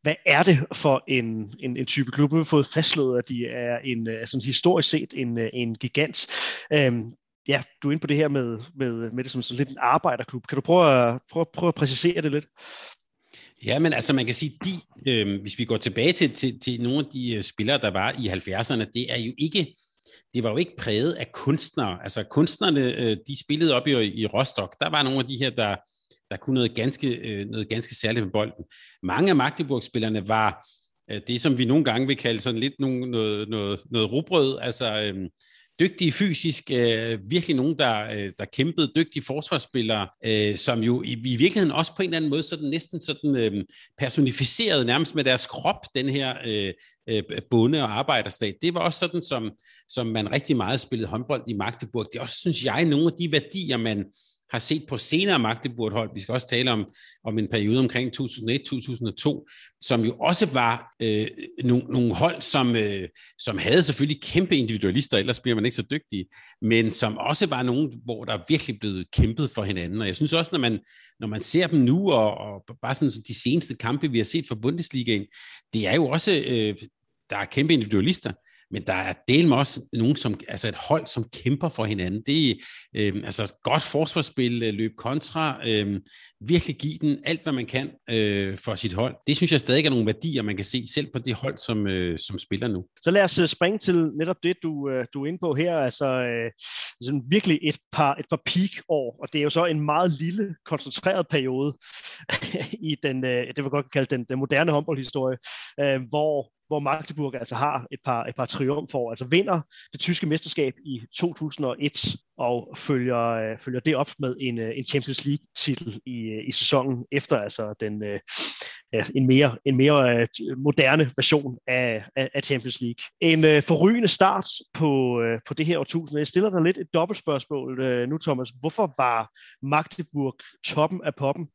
hvad er det for en, en, en type klub? Nu har vi fået fastslået, at de er en, altså historisk set en, øh, en gigant. Øhm, ja, du er inde på det her med, med, med det som sådan lidt en arbejderklub. Kan du prøve at, prøve, prøve at præcisere det lidt? Ja, men altså man kan sige, de, øh, hvis vi går tilbage til, til, til nogle af de øh, spillere, der var i 70'erne, det er jo ikke, det var jo ikke præget af kunstnere. Altså kunstnerne, de spillede op i, i Rostock. Der var nogle af de her, der, der kunne noget ganske, øh, noget ganske særligt med bolden. Mange af Magdeburg-spillerne var øh, det, som vi nogle gange vil kalde sådan lidt nogle, noget, noget, noget rubrød, altså øh, dygtige fysisk, øh, virkelig nogen, der, øh, der kæmpede, dygtige forsvarsspillere, øh, som jo i, i virkeligheden også på en eller anden måde sådan næsten sådan øh, personificerede nærmest med deres krop, den her øh, øh, bonde- og arbejderstat. Det var også sådan, som, som man rigtig meget spillede håndbold i Magdeburg. Det er også, synes jeg, nogle af de værdier, man har set på senere Magdeburg-hold. Vi skal også tale om, om en periode omkring 2001-2002, som jo også var øh, nogle, nogle hold, som, øh, som havde selvfølgelig kæmpe individualister, ellers bliver man ikke så dygtig, men som også var nogen, hvor der virkelig blev kæmpet for hinanden. Og jeg synes også, når man, når man ser dem nu, og, og bare sådan de seneste kampe, vi har set for Bundesligaen, det er jo også, øh, der er kæmpe individualister, men der er del med også nogen, som, altså et hold, som kæmper for hinanden. Det er øh, altså godt forsvarsspil, øh, løb kontra, øh, virkelig give den alt, hvad man kan øh, for sit hold. Det synes jeg stadig er nogle værdier, man kan se selv på det hold, som, øh, som spiller nu. Så lad os øh, springe til netop det, du, øh, du er inde på her. Altså øh, sådan virkelig et par, et par peak-år, og det er jo så en meget lille, koncentreret periode i den, øh, det vil godt kalde den, den moderne håndboldhistorie, øh, hvor hvor Magdeburg altså har et par, et par triumfer, altså vinder det tyske mesterskab i 2001 og følger, øh, følger det op med en, øh, en Champions League-titel i, øh, i sæsonen efter, altså den, øh, en mere, en mere øh, moderne version af, af, af Champions League. En øh, forrygende start på, øh, på det her årtusinde. Jeg stiller dig lidt et dobbeltspørgsmål nu, Thomas. Hvorfor var Magdeburg toppen af poppen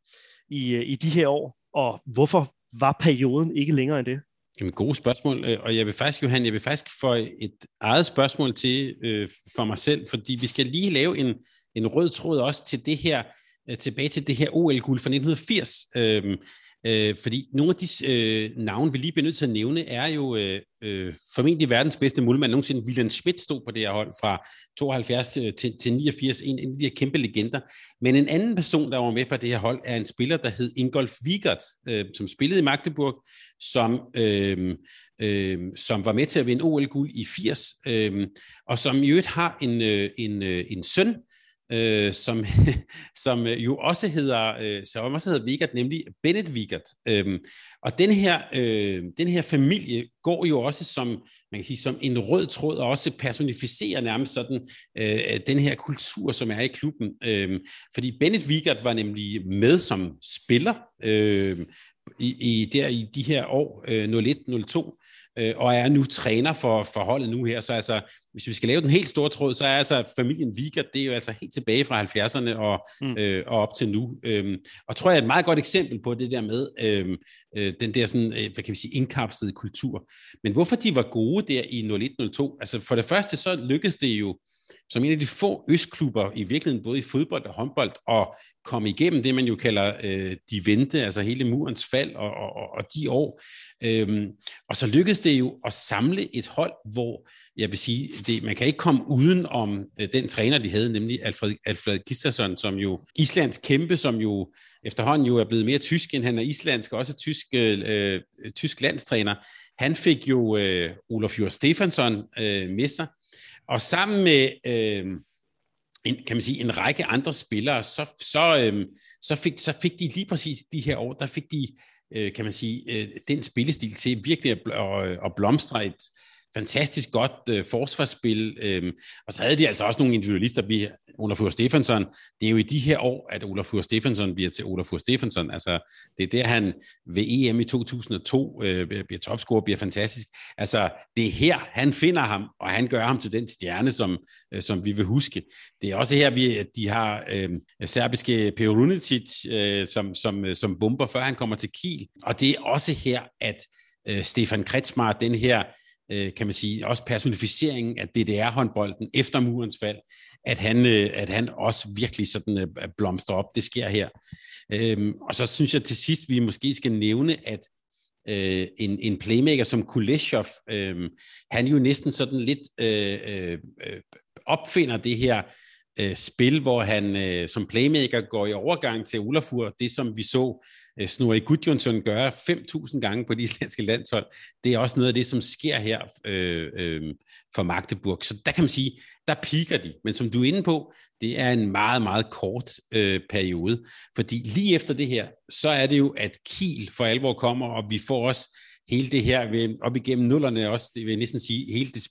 i, i de her år, og hvorfor var perioden ikke længere end det? Jamen, gode spørgsmål, øh, og jeg vil faktisk, Johan, jeg vil faktisk få et eget spørgsmål til øh, for mig selv, fordi vi skal lige lave en, en rød tråd også til det her øh, tilbage til det her OL-guld fra 1980. Øh, Øh, fordi nogle af de øh, navne, vi lige bliver nødt til at nævne, er jo øh, øh, formentlig verdens bedste målmand nogensinde. William Schmidt stod på det her hold fra 72 øh, til, til, 89, en, en af de her kæmpe legender. Men en anden person, der var med på det her hold, er en spiller, der hed Ingolf Wigert, øh, som spillede i Magdeburg, som, øh, øh, som var med til at vinde OL-guld i 80, øh, og som i øvrigt har en, øh, en, øh, en søn, øh, som, som øh, jo også hedder, øh, som også hedder Vigert, nemlig Bennett Vigert. Øhm, og den her, øh, den her familie går jo også som, man kan sige, som en rød tråd, og også personificerer nærmest sådan øh, den her kultur, som er i klubben. Øhm, fordi Bennett Vigert var nemlig med som spiller øh, i, i, der i de her år, øh, 01-02, øh, og er nu træner for, for holdet nu her. Så altså, hvis vi skal lave den helt store tråd, så er altså familien Vigert, det er jo altså helt tilbage fra 70'erne og, mm. øh, og op til nu. Øhm, og tror jeg er et meget godt eksempel på det der med øhm, øh, den der sådan, øh, hvad kan vi sige, indkapslede kultur. Men hvorfor de var gode der i 01-02? Altså for det første så lykkedes det jo som en af de få østklubber, i virkeligheden både i fodbold og håndbold, og komme igennem det, man jo kalder øh, de vente, altså hele murens fald og, og, og de år. Øhm, og så lykkedes det jo at samle et hold, hvor jeg vil sige, det, man kan ikke komme uden om øh, den træner, de havde, nemlig Alfred, Alfred Gisterson, som jo Islands kæmpe, som jo efterhånden jo er blevet mere tysk, end han er islandsk, og også tysk, øh, øh tysk landstræner. Han fik jo øh, Olof Jør Stefansson øh, med sig, og sammen med øh, en, kan man sige, en række andre spillere, så, så, øh, så, fik, så fik de lige præcis de her år, der fik de, øh, kan man sige, øh, den spillestil til virkelig at, at, øh, at blomstre et, fantastisk godt øh, forsvarsspil, øh, og så havde de altså også nogle individualister, vi, Olafur Stefansson, det er jo i de her år, at Olafur Stefansson bliver til Olafur Stefansson, altså det er der, han ved EM i 2002 øh, bliver topscorer, bliver fantastisk, altså det er her, han finder ham, og han gør ham til den stjerne, som, øh, som vi vil huske. Det er også her, vi, at de har øh, serbiske Perunitic, øh, som, som, øh, som bomber, før han kommer til Kiel, og det er også her, at øh, Stefan Kretschmar, den her øh, kan man sige, også personificeringen af DDR-håndbolden efter murens fald, at han, øh, at han også virkelig sådan øh, blomstrer op. Det sker her. Øhm, og så synes jeg til sidst, vi måske skal nævne, at øh, en, en playmaker som Kuleshov, øh, han jo næsten sådan lidt øh, øh, øh opfinder det her øh, spil, hvor han øh, som playmaker går i overgang til Olafur, det som vi så øh, Snorri Gudjonsson gøre 5.000 gange på de islandske landshold, det er også noget af det, som sker her øh, øh, for Magdeburg. Så der kan man sige, der piker de. Men som du er inde på, det er en meget, meget kort øh, periode. Fordi lige efter det her, så er det jo, at Kiel for alvor kommer, og vi får også hele det her ved, op igennem nullerne også, det vil jeg næsten sige, hele det,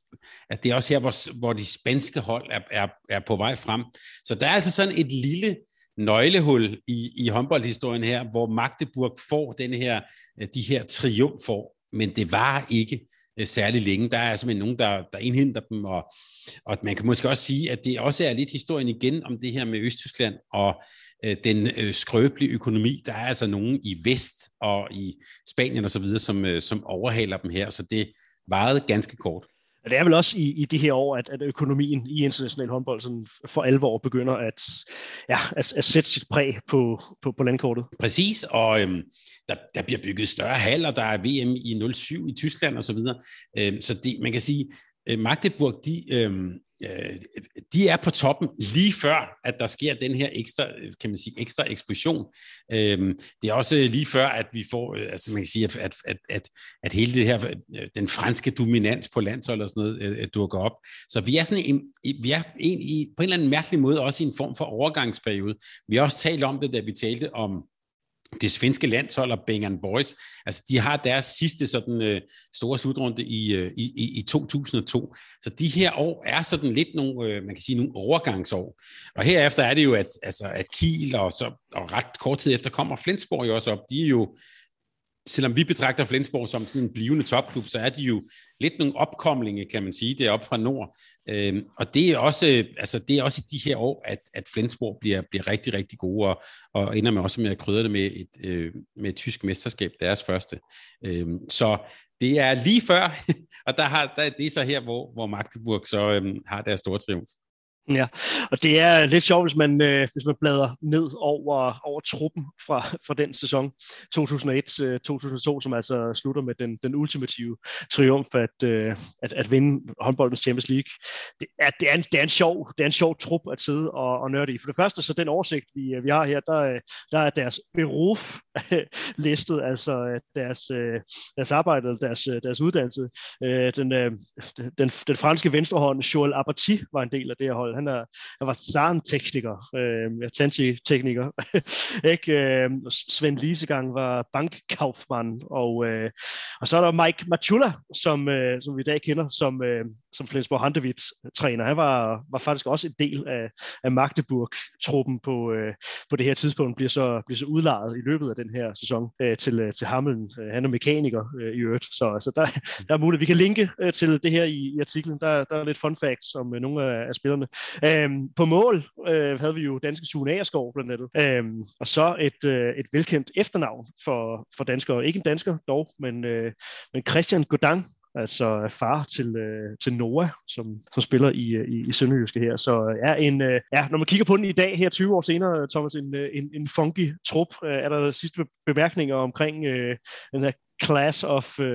at det er også her, hvor, hvor de spanske hold er, er, er på vej frem. Så der er altså sådan et lille nøglehul i, i håndboldhistorien her, hvor Magdeburg får den her, øh, de her triumfer, men det var ikke øh, særlig længe. Der er simpelthen nogen, der, der indhenter dem, og, og man kan måske også sige, at det også er lidt historien igen om det her med Østtyskland og øh, den øh, skrøbelige økonomi. Der er altså nogen i Vest og i Spanien osv., som, øh, som overhaler dem her, så det varede ganske kort. Det er vel også i, i de her år, at, at økonomien i international håndbold sådan for alvor begynder at, ja, at, at sætte sit præg på, på, på landkortet. Præcis, og øhm, der, der bliver bygget større haller, der er VM i 07 i Tyskland osv. Så, videre. øhm, så det, man kan sige, øh, Magdeburg, de, øhm, øh, de er på toppen lige før, at der sker den her ekstra, øh, kan man sige, ekstra eksplosion. Øh, det er også lige før, at vi får, øh, altså man kan sige, at, at, at, at, at hele det her, øh, den franske dominans på landshold og sådan noget, øh, øh, dukker op. Så vi er sådan en, vi er en, i, på en eller anden mærkelig måde også i en form for overgangsperiode. Vi har også talt om det, da vi talte om det svenske landshold og Bengan Boys, altså de har deres sidste sådan øh, store slutrunde i, øh, i, i 2002. Så de her år er sådan lidt nogle, øh, man kan sige, nogle overgangsår. Og herefter er det jo, at, altså, at Kiel og, så, og ret kort tid efter kommer Flensborg jo også op. De er jo selvom vi betragter Flensborg som sådan en blivende topklub, så er de jo lidt nogle opkomlinge, kan man sige, deroppe fra nord. Øhm, og det er, også, altså det er også i de her år, at, at Flensborg bliver, bliver rigtig, rigtig gode, og, og ender med også med at krydre det med et, øh, med et tysk mesterskab, deres første. Øhm, så det er lige før, og der har, der, det er så her, hvor, hvor Magdeburg så øhm, har deres store triumf. Ja, og det er lidt sjovt, hvis man, øh, hvis man bladrer ned over, over truppen fra, fra den sæson 2001-2002, øh, som altså slutter med den, den ultimative triumf at, øh, at, at vinde håndboldens Champions League. Det er, det, er en, det, er en sjov, det er en sjov trup at sidde og, og nørde i. For det første, så den oversigt, vi, vi har her, der, øh, der er deres beruf listet, altså øh, deres, deres arbejde, deres, deres uddannelse. Den, den, den franske venstrehånd, Joel Abati, var en del af det her hold han, er, han var Zahn-tekniker, øh, Tanti-tekniker. ikke? Øh, Svend Lisegang var bankkaufmann, og, øh, og så er der Mike Machula, som, øh, som vi i dag kender som, øh, som Flensborg Handewitt-træner. Han var, var faktisk også en del af, af Magdeburg-truppen på, øh, på det her tidspunkt, bliver så, bliver så udlejet i løbet af den her sæson øh, til, øh, til Hammelen. Øh, han er mekaniker øh, i øvrigt, så altså, der, der er muligt. Vi kan linke øh, til det her i, i artiklen. Der, der er lidt fun facts om øh, nogle af, af spillerne. Øhm, på mål øh, havde vi jo danske Sune Agerskov blandt andet. Øhm, og så et, øh, et velkendt efternavn for, for danskere. Ikke en dansker dog, men, øh, men Christian Godang, altså far til, øh, til Noah, som, som spiller i, øh, i, i Sønderjyske her. Så øh, er en, øh, ja, når man kigger på den i dag, her 20 år senere, Thomas, en, øh, en, en funky trup. Er der sidste bemærkninger omkring øh, den her Class of uh,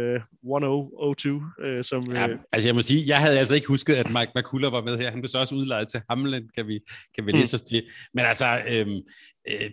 1002. Uh, som, uh... Ja, altså jeg må sige, jeg havde altså ikke husket, at Mike McCullough var med her. Han blev så også udlejet til Hamlen, kan vi, kan vi mm. læse os til. Men altså, øhm, øh,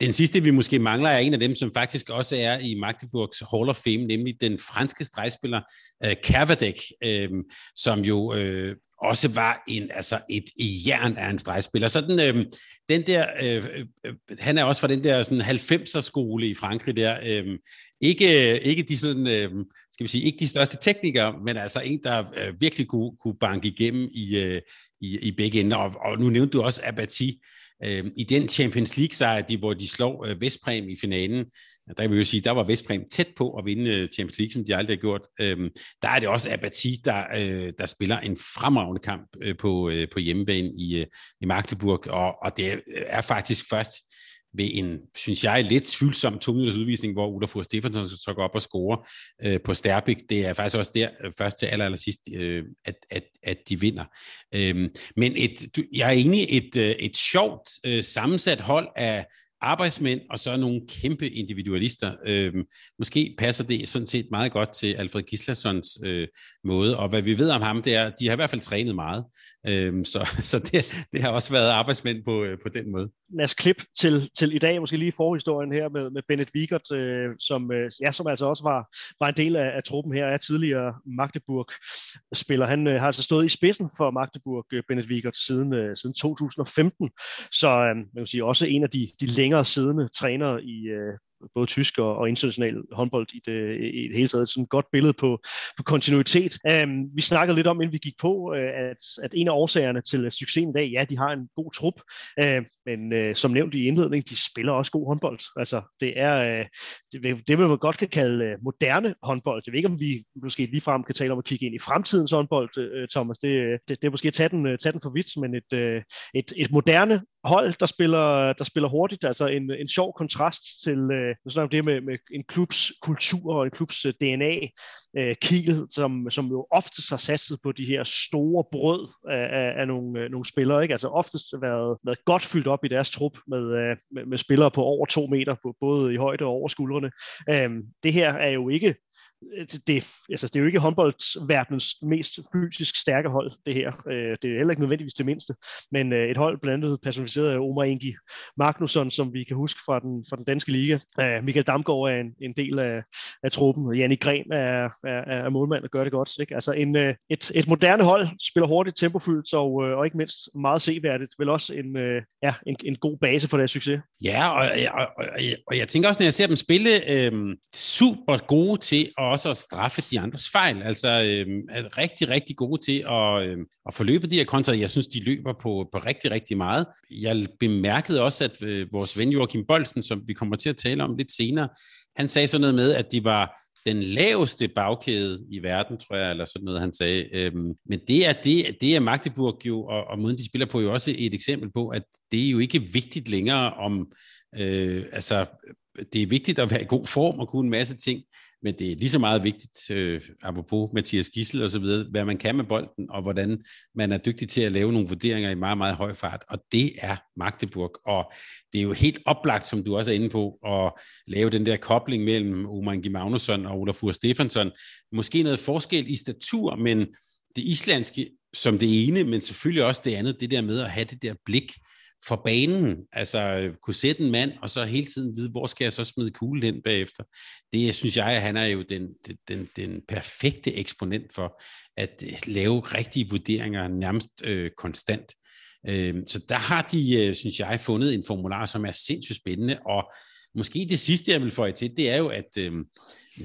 den sidste, vi måske mangler, er en af dem, som faktisk også er i Magdeburgs Hall of Fame, nemlig den franske stregspiller øh, Kervadek, øh, som jo øh, også var en, altså et jern af en stregspiller. Så den, øh, den der, øh, øh, han er også fra den der sådan 90'er skole i Frankrig der. Øh, ikke, ikke de sådan, øh, skal vi sige, ikke de største teknikere, men altså en, der øh, virkelig kunne, kunne banke igennem i, øh, i, i begge ender. Og, og nu nævnte du også Abati. Øh, I den Champions League-sejr, de, hvor de slår øh, Vestprem i finalen, der vil jeg sige, der var Vestpræm tæt på at vinde øh, Champions League, som de aldrig har gjort. Øh, der er det også Abati, der, øh, der spiller en fremragende kamp øh, på, øh, på hjemmebane i, øh, i Magdeburg, og, og det er øh, faktisk først ved en, synes jeg, lidt tvivlsom to udvisning, hvor Ulla Fur Stefansson så går op og scorer øh, på Sterbik. Det er faktisk også der, øh, først til aller, aller sidst, øh, at, at, at de vinder. Øh, men et, du, jeg er enig, et, øh, et sjovt øh, sammensat hold af arbejdsmænd, og så nogle kæmpe individualister. Øh, måske passer det sådan set meget godt til Alfred Gislassons øh, måde, og hvad vi ved om ham, det er, de har i hvert fald trænet meget, øh, så, så det, det har også været arbejdsmænd på, øh, på den måde. Lad os klip til, til i dag, måske lige forhistorien her med, med Bennett Wiegert, øh, som, øh, ja, som altså også var, var en del af, af truppen her, er tidligere Magdeburg-spiller. Han øh, har altså stået i spidsen for Magdeburg, øh, Bennett Wiegert, siden, øh, siden 2015, så øh, man kan sige, også en af de, de længere siddende træner i øh, både tysk og, og international håndbold i det, i det hele taget. Sådan et godt billede på, på kontinuitet. Um, vi snakkede lidt om, inden vi gik på, øh, at, at en af årsagerne til succesen i dag, ja, de har en god trup, uh, men uh, som nævnt i indledningen, de spiller også god håndbold. Altså, det er uh, det, det, man godt kan kalde uh, moderne håndbold. Jeg ved ikke, om vi måske ligefrem kan tale om at kigge ind i fremtidens håndbold, uh, Thomas. Det, det, det er måske at tage den, uh, tage den for vidt, men et, uh, et, et moderne hold, der spiller, der spiller hurtigt, altså en, en sjov kontrast til øh, sådan det med, med en klubs kultur og en klubs øh, DNA, øh, Kiel, som, som jo oftest har satset på de her store brød af, af, af nogle, øh, nogle spillere, ikke? altså oftest været, været godt fyldt op i deres trup med, øh, med, med spillere på over to meter, på, både i højde og over skuldrene. Øh, det her er jo ikke Altså, det, altså, det er jo ikke håndboldverdenens mest fysisk stærke hold, det her. Øh, det er heller ikke nødvendigvis det mindste, men øh, et hold blandt andet personificeret af Omar Ingi Magnusson, som vi kan huske fra den, fra den danske liga. Øh, Michael Damgaard er en, en del af, af truppen, og Jannik Gren er, er, er målmand og gør det godt. Ikke? Altså en, et, et moderne hold, spiller hurtigt, tempofyldt og, og ikke mindst meget seværdigt. Vel også en, ja, en, en god base for deres succes. Ja, og, og, og, og jeg tænker også, når jeg ser dem spille, øh, super gode til at også at straffe de andres fejl. Altså øh, er rigtig, rigtig gode til at, øh, at forløbe de her kontra. Jeg synes, de løber på, på rigtig, rigtig meget. Jeg bemærkede også, at øh, vores ven Joachim Bolsen, som vi kommer til at tale om lidt senere, han sagde sådan noget med, at de var den laveste bagkæde i verden, tror jeg, eller sådan noget, han sagde. Øhm, men det er, det, det er Magdeburg jo, og, og måden de spiller på, jo også et eksempel på, at det er jo ikke vigtigt længere om, øh, altså, det er vigtigt at være i god form og kunne en masse ting, men det er lige så meget vigtigt, øh, apropos Mathias Gissel og så videre, hvad man kan med bolden, og hvordan man er dygtig til at lave nogle vurderinger i meget, meget høj fart, og det er Magdeburg, og det er jo helt oplagt, som du også er inde på, at lave den der kobling mellem Oman Magnusson og Olafur Stefansson. Måske noget forskel i statur, men det islandske som det ene, men selvfølgelig også det andet, det der med at have det der blik for banen, altså kunne sætte en mand, og så hele tiden vide, hvor skal jeg så smide kuglen ind bagefter. Det synes jeg, at han er jo den, den, den perfekte eksponent for at øh, lave rigtige vurderinger nærmest øh, konstant. Øh, så der har de, øh, synes jeg, fundet en formular, som er sindssygt spændende, og måske det sidste, jeg vil få jer til, det er jo, at øh,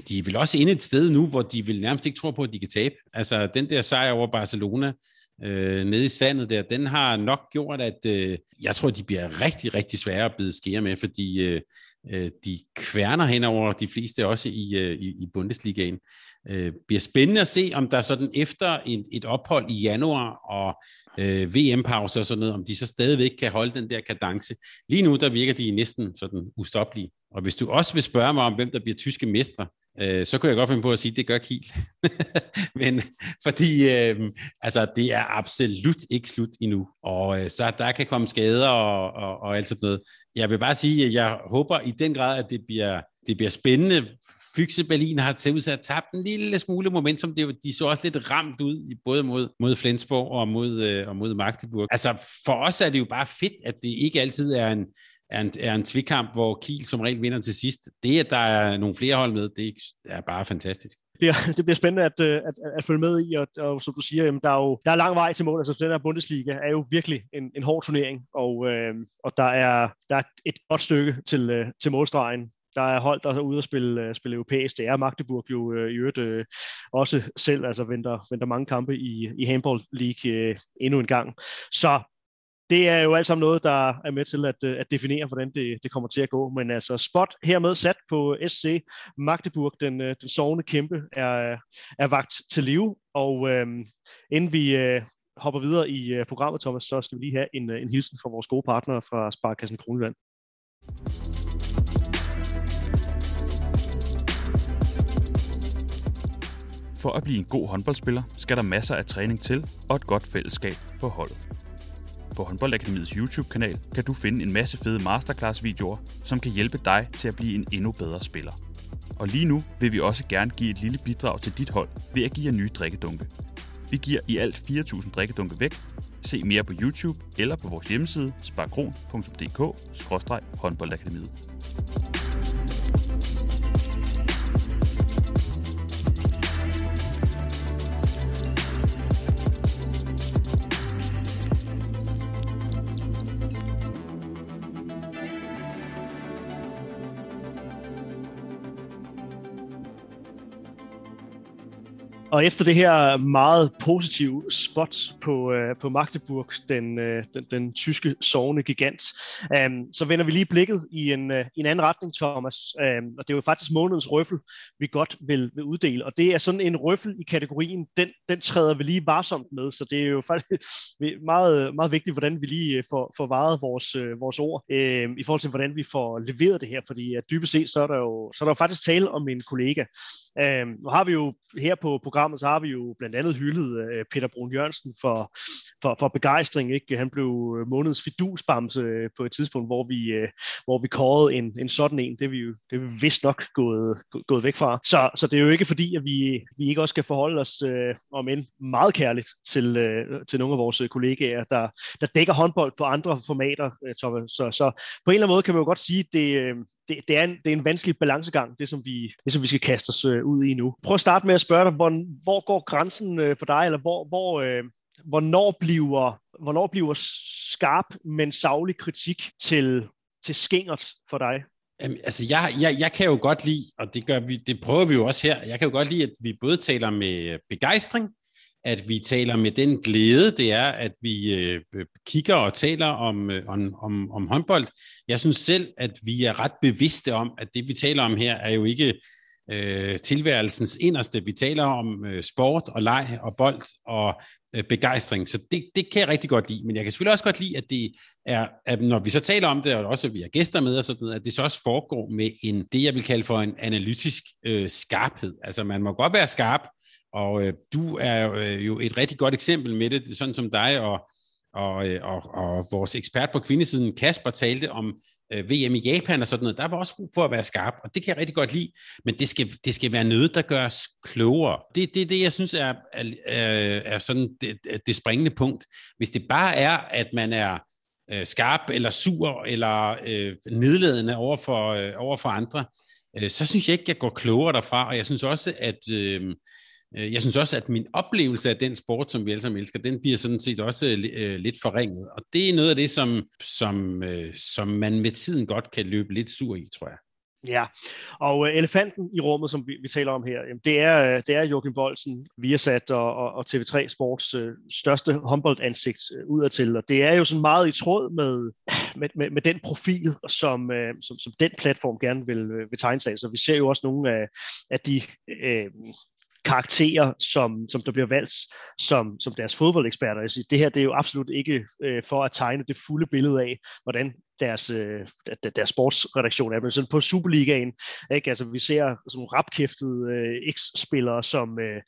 de vil også ind et sted nu, hvor de vil nærmest ikke tro på, at de kan tabe. Altså den der sejr over Barcelona, øh, nede i sandet der, den har nok gjort, at øh, jeg tror, de bliver rigtig, rigtig svære at bide skære med, fordi øh, øh, de kværner hen over de fleste også i, øh, i, i Bundesligaen. Øh, bliver spændende at se, om der sådan efter en, et ophold i januar og øh, VM-pause og sådan noget, om de så stadigvæk kan holde den der kadence. Lige nu, der virker de næsten sådan ustoppelige. Og hvis du også vil spørge mig om, hvem der bliver tyske mestre, øh, så kunne jeg godt finde på at sige, at det gør Kiel. Men fordi øh, altså, det er absolut ikke slut endnu. Og øh, så der kan komme skader og, og, og alt sådan noget. Jeg vil bare sige, at jeg håber i den grad, at det bliver, det bliver spændende. Fyxe Berlin har til ud at tabe en lille smule momentum. Det, de så også lidt ramt ud, både mod, mod Flensborg og mod, øh, og mod Magdeburg. Altså for os er det jo bare fedt, at det ikke altid er en, er en, er en tvikamp, hvor Kiel som regel vinder til sidst. Det, at der er nogle flere hold med, det er bare fantastisk. Det bliver, det bliver spændende at, øh, at, at, følge med i, og, og som du siger, jamen, der, er jo, der er lang vej til mål. Altså, den her Bundesliga er jo virkelig en, en hård turnering, og, øh, og der, er, der er et godt stykke til, øh, til målstregen. Der er hold, der er ude og spille, øh, spille europæisk. Det er Magdeburg jo øh, i øvrigt øh, også selv, altså venter, venter mange kampe i, i Handball League øh, endnu en gang. Så det er jo alt sammen noget, der er med til at, øh, at definere, hvordan det, det kommer til at gå. Men altså, spot hermed sat på SC Magdeburg, den, øh, den sovende kæmpe, er, er vagt til live. Og øhm, inden vi øh, hopper videre i øh, programmet, Thomas, så skal vi lige have en, øh, en hilsen fra vores gode partner fra Sparkassen Kroneland. For at blive en god håndboldspiller, skal der masser af træning til og et godt fællesskab på holdet. På Håndboldakademiets YouTube-kanal kan du finde en masse fede masterclass-videoer, som kan hjælpe dig til at blive en endnu bedre spiller. Og lige nu vil vi også gerne give et lille bidrag til dit hold ved at give jer nye drikkedunke. Vi giver i alt 4.000 drikkedunke væk. Se mere på YouTube eller på vores hjemmeside sparkron.dk-håndboldakademiet. Og efter det her meget positive spot på, øh, på Magdeburg, den, øh, den, den tyske sovende gigant, øh, så vender vi lige blikket i en, øh, en anden retning, Thomas. Øh, og det er jo faktisk månedens røffel, vi godt vil, vil uddele. Og det er sådan en røffel i kategorien, den, den træder vi lige varsomt med. Så det er jo faktisk meget, meget vigtigt, hvordan vi lige øh, får, får varet vores, øh, vores ord øh, i forhold til, hvordan vi får leveret det her. Fordi at dybest set, så er der jo, så er der jo faktisk tale om en kollega. Øh, nu har vi jo her på programmet, så har vi jo blandt andet hyldet øh, Peter Brun Jørgensen for, for, for begejstring. Ikke? Han blev øh, månedens fidusbamse øh, på et tidspunkt, hvor vi, øh, hvor vi kårede en, en sådan en. Det er vi jo det er vi vist nok gået, gået væk fra. Så, så det er jo ikke fordi, at vi, vi ikke også skal forholde os, øh, om end meget kærligt, til, øh, til nogle af vores øh, kollegaer, der, der dækker håndbold på andre formater, øh, Så, så på en eller anden måde kan man jo godt sige, at det, øh, det, det, er en, det er en vanskelig balancegang, det som, vi, det som vi skal kaste os øh, ud i nu. Prøv at starte med at spørge dig, hvor, hvor går grænsen øh, for dig, eller hvor, hvor, øh, hvornår, bliver, hvornår bliver skarp, men savlig kritik til, til skingert for dig? Jamen, altså, jeg, jeg, jeg kan jo godt lide, og det, gør vi, det prøver vi jo også her, jeg kan jo godt lide, at vi både taler med begejstring, at vi taler med den glæde, det er, at vi øh, kigger og taler om, øh, om, om, om håndbold. Jeg synes selv, at vi er ret bevidste om, at det vi taler om her er jo ikke øh, tilværelsens inderste. Vi taler om øh, sport og leg og bold og øh, begejstring, så det, det kan jeg rigtig godt lide. Men jeg kan selvfølgelig også godt lide, at det er, at når vi så taler om det, og også vi har gæster med og sådan noget, at det så også foregår med en, det jeg vil kalde for en analytisk øh, skarphed. Altså man må godt være skarp, og øh, du er øh, jo et rigtig godt eksempel med det, sådan som dig og og, øh, og, og vores ekspert på kvindesiden, Kasper, talte om øh, VM i Japan og sådan noget. Der var også brug for at være skarp, og det kan jeg rigtig godt lide. Men det skal, det skal være noget, der gør os klogere. Det er det, det, jeg synes er, er, er sådan det, det springende punkt. Hvis det bare er, at man er øh, skarp eller sur eller øh, nedladende over for, øh, over for andre, øh, så synes jeg ikke, jeg går klogere derfra. Og jeg synes også, at... Øh, Øh, jeg synes også, at min oplevelse af den sport, som vi alle sammen elsker, den bliver sådan set også øh, øh, lidt forringet. Og det er noget af det, som, som, øh, som man med tiden godt kan løbe lidt sur i, tror jeg. Ja, og øh, elefanten i rummet, som vi, vi taler om her, jamen, det er, øh, det er Joachim Bolsen, Viasat og, og, og TV3 Sports øh, største håndboldansigt øh, udadtil, og det er jo sådan meget i tråd med, med, med, med den profil, som, øh, som, som den platform gerne vil, øh, vil tegne sig. Så vi ser jo også nogle af, af de øh, karakterer, som, som der bliver valgt som, som deres fodboldeksperter. Det her det er jo absolut ikke øh, for at tegne det fulde billede af, hvordan deres, øh, deres sportsredaktion er. Men sådan på Superligaen, ikke? Altså, vi ser sådan nogle rapkæftede øh, eks-spillere som, øh,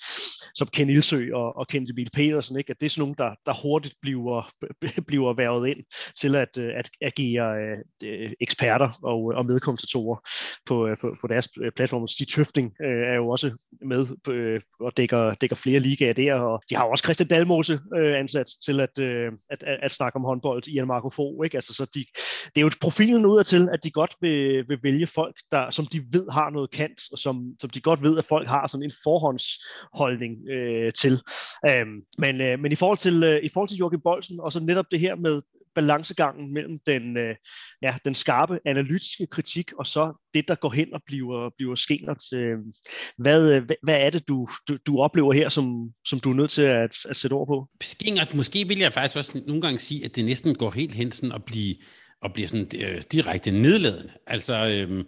som Ken Ilsø og, og Ken Emil Petersen, ikke? at det er sådan nogle, der, der hurtigt bliver, bliver værvet ind til at, øh, at agere øh, eksperter og, øh, og medkommentatorer på, øh, på, på deres platform. Stig Tøfting øh, er jo også med øh, og dækker, dækker flere ligaer der, og de har jo også Christian Dalmose øh, ansat til at, øh, at, at, at snakke om håndbold i en Marco Fo, ikke? Altså, så de, det er jo profilen ud til, at de godt vil, vil vælge folk, der, som de ved har noget kant, og som, som de godt ved, at folk har sådan en forhåndsholdning øh, til. Øhm, men, øh, men i forhold til, øh, i forhold til Joachim Bolsen, og så netop det her med balancegangen mellem den, øh, ja, den skarpe analytiske kritik og så det, der går hen og bliver, bliver skenert. Øh, hvad, øh, hvad, hvad er det, du, du, du oplever her, som, som du er nødt til at, at sætte ord på? Skænert, måske vil jeg faktisk også nogle gange sige, at det næsten går helt hen sådan at blive og bliver sådan øh, direkte nedladende. Altså, øh,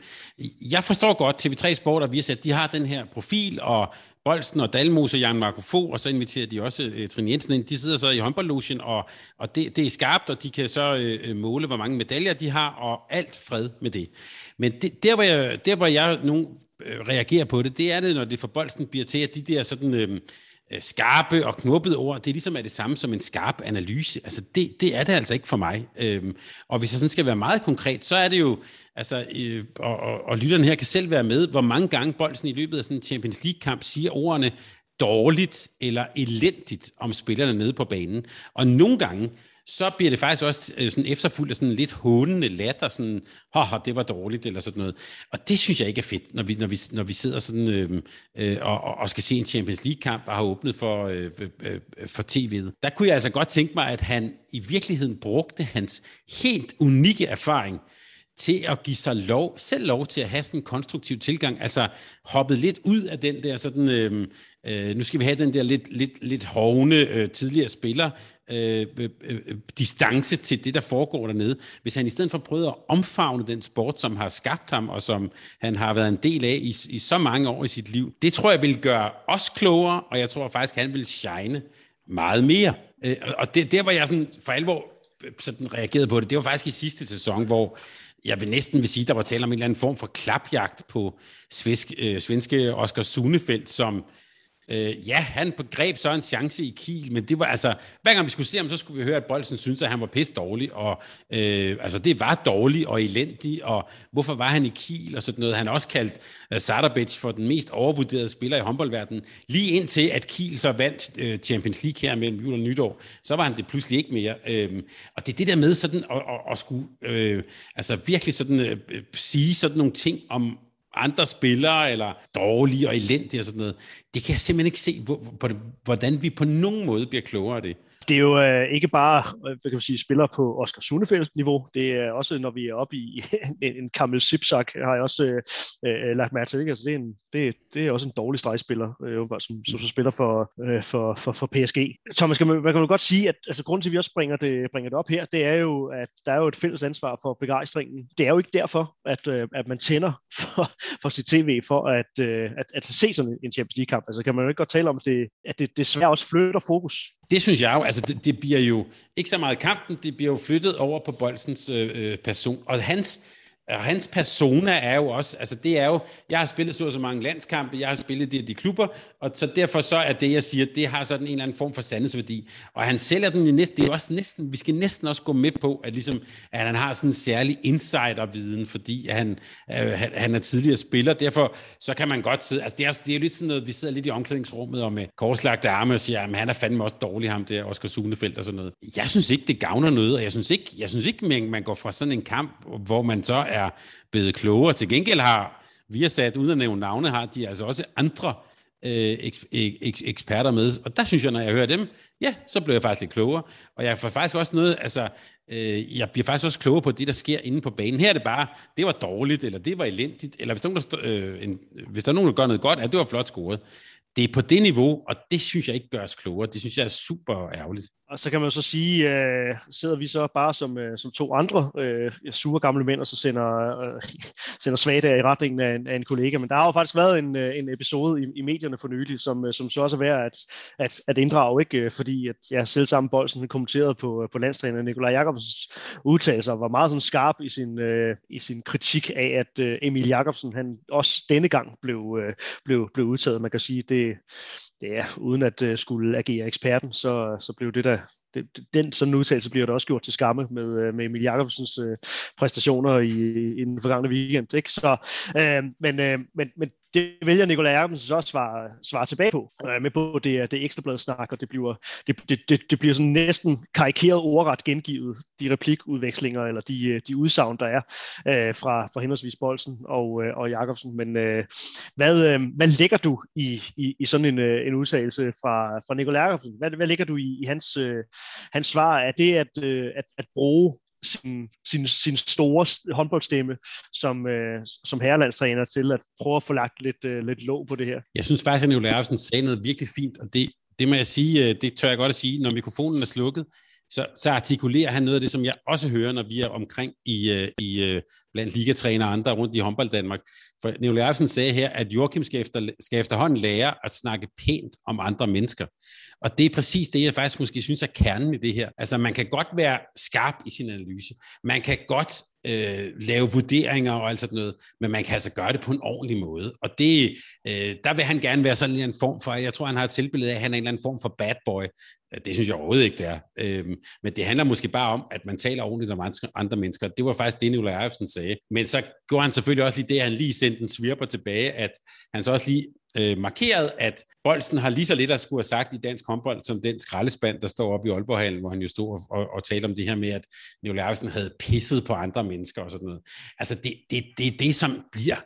jeg forstår godt, TV3 Sport og Viasat, de har den her profil, og Bolsen og Dalmose og Jan Marco Fo, og så inviterer de også øh, Trine Jensen ind. De sidder så i håndboldlogen, og, og det, det er skarpt, og de kan så øh, øh, måle, hvor mange medaljer de har, og alt fred med det. Men det, der, hvor jeg, der, hvor jeg nu øh, reagerer på det, det er det, når det for Bolsen bliver til, at de der sådan... Øh, Øh, skarpe og knuppede ord, det er ligesom er det samme som en skarp analyse. Altså det, det er det altså ikke for mig. Øhm, og hvis jeg sådan skal være meget konkret, så er det jo, altså, øh, og, og, og lytterne her kan selv være med, hvor mange gange Bolsen i løbet af sådan en Champions League-kamp siger ordene dårligt eller elendigt om spillerne nede på banen. Og nogle gange, så bliver det faktisk også øh, sådan efterfulgt af sådan lidt hånende latter, sådan, haha, det var dårligt, eller sådan noget. Og det synes jeg ikke er fedt, når vi, når vi, når vi sidder sådan, øh, øh, og, og skal se en Champions League-kamp, og har åbnet for, øh, øh, øh for tv'et. Der kunne jeg altså godt tænke mig, at han i virkeligheden brugte hans helt unikke erfaring til at give sig lov, selv lov til at have sådan en konstruktiv tilgang, altså hoppet lidt ud af den der sådan, øh, øh, nu skal vi have den der lidt, lidt, lidt hovne øh, tidligere spiller, Øh, øh, øh, øh, distance til det, der foregår dernede. Hvis han i stedet for prøvede at omfavne den sport, som har skabt ham, og som han har været en del af i, i så mange år i sit liv, det tror jeg vil gøre os klogere, og jeg tror faktisk, han vil shine meget mere. Øh, og det, der, hvor jeg sådan for alvor øh, sådan reagerede på det, det var faktisk i sidste sæson, hvor jeg vil næsten vil sige, der var tale om en eller anden form for klapjagt på svensk, øh, svenske Oscar Sunefeldt, som Øh, ja, han begreb så en chance i Kiel, men det var altså, hver gang vi skulle se ham, så skulle vi høre, at Bolsen syntes, at han var pisse dårlig, og øh, altså det var dårlig og elendig, og hvorfor var han i Kiel og sådan noget. Han også kaldt øh, uh, Sardabic for den mest overvurderede spiller i håndboldverdenen, lige indtil at Kiel så vandt uh, Champions League her mellem jul og nytår, så var han det pludselig ikke mere. Øh, og det er det der med sådan at, at, at skulle, øh, altså virkelig sådan øh, øh sige sådan nogle ting om, andre spillere, eller dårlige og elendige og sådan noget. Det kan jeg simpelthen ikke se, hvordan vi på nogen måde bliver klogere af det det er jo øh, ikke bare øh, hvad kan man sige, spiller på Oscar Sunefeldt-niveau, det er også, når vi er oppe i en, en Kamel Sipsak, har jeg også øh, øh, lagt mærke til. Ikke? Altså, det, er en, det, det er også en dårlig stregspiller, øh, som, som, som spiller for, øh, for, for, for PSG. Thomas, kan man, man kan jo godt sige, at altså, grunden til, at vi også bringer det, bringer det op her, det er jo, at der er jo et fælles ansvar for begejstringen. Det er jo ikke derfor, at, øh, at man tænder for, for sit tv for at, øh, at, at se sådan en Champions League-kamp. Altså kan man jo ikke godt tale om, det, at det desværre også flytter fokus. Det synes jeg jo. Altså det, det bliver jo ikke så meget kampen, det bliver jo flyttet over på Bolsens øh, øh person. Og hans og hans persona er jo også, altså det er jo, jeg har spillet så så mange landskampe, jeg har spillet de, de klubber, og så derfor så er det, jeg siger, det har sådan en eller anden form for sandhedsværdi. Og han sælger den i næsten, det er jo også næsten, vi skal næsten også gå med på, at, ligesom, at han har sådan en særlig insiderviden, fordi han, øh, han, han er tidligere spiller, derfor så kan man godt sidde, altså det er, det er lidt sådan noget, vi sidder lidt i omklædningsrummet og med korslagte arme og siger, at han er fandme også dårlig, ham der, Oscar Sunefeldt og sådan noget. Jeg synes ikke, det gavner noget, og jeg synes ikke, jeg synes ikke man, man går fra sådan en kamp, hvor man så er blevet klogere. Til gengæld har vi har sat, uden at nævne navne, har de altså også andre øh, eks, eks, eksperter med. Og der synes jeg, når jeg hører dem, ja, så bliver jeg faktisk lidt klogere. Og jeg får faktisk også noget, altså, øh, jeg bliver faktisk også klogere på det, der sker inde på banen. Her er det bare, det var dårligt, eller det var elendigt, eller hvis der, der, øh, en, hvis der er nogen, der gør noget godt, ja, det var flot scoret. Det er på det niveau, og det synes jeg ikke gør os klogere. Det synes jeg er super ærgerligt. Og så kan man jo så sige, øh, sidder vi så bare som, øh, som to andre øh, sure gamle mænd, og så sender, øh, sender svagdager i retningen af en, af en kollega. Men der har jo faktisk været en, øh, en episode i, i medierne for nylig, som, øh, som så også er værd at, at, at inddrage, ikke? Øh, fordi at ja, selv sammen Bolsen kommenterede på, på landstræner Nikolaj Jacobsens udtalelser, var meget sådan skarp i sin, øh, i sin kritik af, at øh, Emil Jakobsen han også denne gang blev, øh, blev, blev udtaget. Man kan sige, det, det er, uden at uh, skulle agere eksperten, så, så blev det der det, den sådan udtalelse bliver der også gjort til skamme med, øh, med Emil Jakobsens uh, øh, præstationer i, i den forgangne weekend. Ikke? Så, uh, men, uh, men, men det vælger Nikolaj Erbensen så at svare, svare tilbage på. Jeg er med på, det er, det er ekstrabladet snak, og det bliver, det, det, det, det bliver sådan næsten karikeret ordret gengivet, de replikudvekslinger eller de, øh, de udsagn, der er øh, fra, fra henholdsvis Bolsen og, øh, og Jakobsen. Men øh, hvad, øh, hvad lægger du i, i, i sådan en, øh, en udtalelse fra, fra Nikolaj Jakobsen? Hvad, hvad lægger du i, i hans, øh, hans svar? Er det at, øh, at, at bruge sin, sin, sin store håndboldstemme som, øh, som herrelandstræner til at prøve at få lagt lidt, øh, lidt låg på det her. Jeg synes faktisk, at Nicolai sagde noget virkelig fint, og det, det må jeg sige, øh, det tør jeg godt at sige, når mikrofonen er slukket, så, så artikulerer han noget af det, som jeg også hører, når vi er omkring i, øh, i øh, blandt ligatræner og andre rundt i håndbold Danmark. For Nicolai sagde her, at Joachim skal, efter, skal efterhånden lære at snakke pænt om andre mennesker. Og det er præcis det, jeg faktisk måske synes er kernen i det her. Altså, man kan godt være skarp i sin analyse. Man kan godt øh, lave vurderinger og alt sådan noget, men man kan altså gøre det på en ordentlig måde. Og det, øh, der vil han gerne være sådan en form for, jeg tror, han har et tilbillede af, at han er en eller anden form for bad boy. Øh, det synes jeg overhovedet ikke, det er. Øh, men det handler måske bare om, at man taler ordentligt om andre mennesker. Det var faktisk det, Nicolai Eifsen sagde. Men så går han selvfølgelig også lige det, at han lige sendte en svirper tilbage, at han så også lige øh, markeret, at Bolsen har lige så lidt at skulle have sagt i dansk håndbold, som den skraldespand, der står oppe i Aalborghallen, hvor han jo stod og, og, og talte om det her med, at Nicolai havde pisset på andre mennesker og sådan noget. Altså, det er det, det, det, som bliver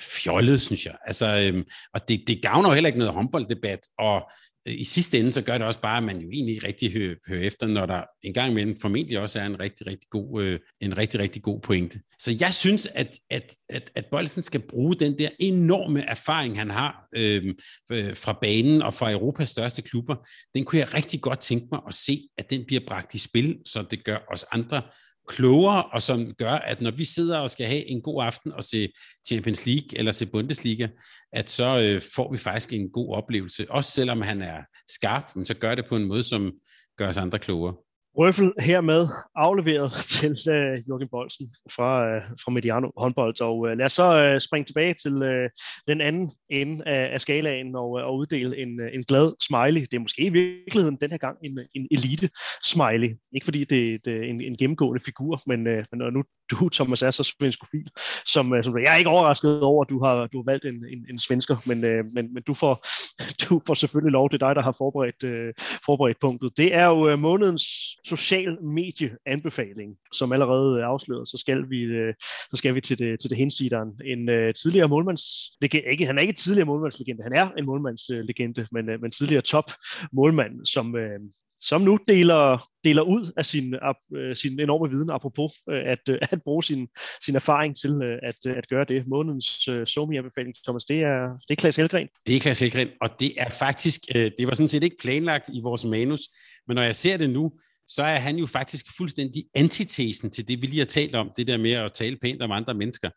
fjollet, synes jeg. Altså, øhm, og det, det gavner jo heller ikke noget håndbolddebat, og Øh, i sidste ende, så gør det også bare, at man jo egentlig rigtig hører, hører efter, når der en gang imellem formentlig også er en rigtig, rigtig god, øh, en rigtig, rigtig god pointe. Så jeg synes, at, at, at, at Bolsen skal bruge den der enorme erfaring, han har øhm, øh, fra banen og fra Europas største klubber. Den kunne jeg rigtig godt tænke mig at se, at den bliver bragt i spil, så det gør os andre klogere, og som gør, at når vi sidder og skal have en god aften og se Champions League eller se Bundesliga, at så øh, får vi faktisk en god oplevelse. Også selvom han er skarp, men så gør det på en måde, som gør os andre klogere. Røffel hermed afleveret til øh, uh, Jørgen Bolsen fra, uh, fra Mediano håndbold. Og uh, lad os så uh, springe tilbage til uh, den anden ende af, af skalaen og, uh, og uddele en, uh, en glad smiley. Det er måske i virkeligheden den her gang en, en elite smiley. Ikke fordi det, det er en, en gennemgående figur, men, uh, men når nu du, Thomas, er så svenskofil, som, øh, som jeg er ikke overrasket over, at du har, du har valgt en, en, en svensker, men, øh, men, men du, får, du får selvfølgelig lov. Det er dig, der har forberedt, øh, forberedt punktet. Det er jo øh, månedens social medieanbefaling, som allerede er afsløret, så skal vi, øh, så skal vi til det, til det hensideren. En øh, tidligere målmands, ikke, han er ikke tidligere målmandslegende, han er en målmandslegende, men, øh, men tidligere top målmand, som, øh, som nu deler, deler ud af sin, uh, sin enorme viden, apropos uh, at, uh, at bruge sin, sin erfaring til uh, at, uh, at gøre det. Månedens uh, somi-anbefaling, Thomas, det er, det er Klaas Helgren. Det er Klaas Helgren, og det er faktisk, uh, det var sådan set ikke planlagt i vores manus, men når jeg ser det nu, så er han jo faktisk fuldstændig antitesen til det, vi lige har talt om, det der med at tale pænt om andre mennesker.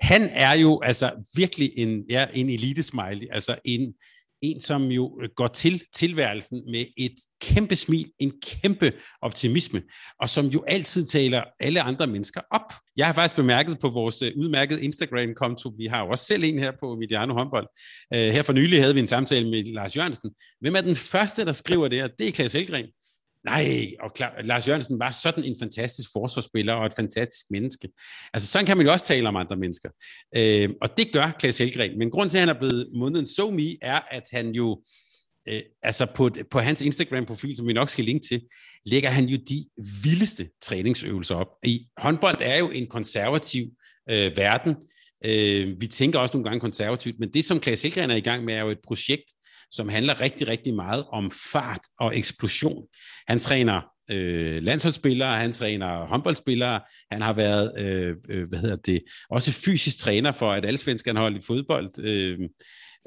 Han er jo altså virkelig en, ja, en elite-smiley, altså en, en, som jo øh, går til tilværelsen med et kæmpe smil, en kæmpe optimisme, og som jo altid taler alle andre mennesker op. Jeg har faktisk bemærket på vores øh, udmærkede Instagram-konto, vi har jo også selv en her på Mediano håndbold. Øh, her for nylig havde vi en samtale med Lars Jørgensen. Hvem er den første, der skriver det her? Det er Klaas Helgren. Nej, og klar, Lars Jørgensen var sådan en fantastisk forsvarsspiller og et fantastisk menneske. Altså sådan kan man jo også tale om andre mennesker. Øh, og det gør Klaas Helgren. Men grund til, at han er blevet måneden so me, er, at han jo, øh, altså på, på hans Instagram-profil, som vi nok skal linke til, lægger han jo de vildeste træningsøvelser op. I håndbold er jo en konservativ øh, verden. Øh, vi tænker også nogle gange konservativt, men det, som Klaas Helgren er i gang med, er jo et projekt, som handler rigtig, rigtig meget om fart og eksplosion. Han træner øh, landsholdsspillere, han træner håndboldspillere, han har været, øh, øh, hvad hedder det, også fysisk træner for et allsvenskerne hold i fodbold. Øh,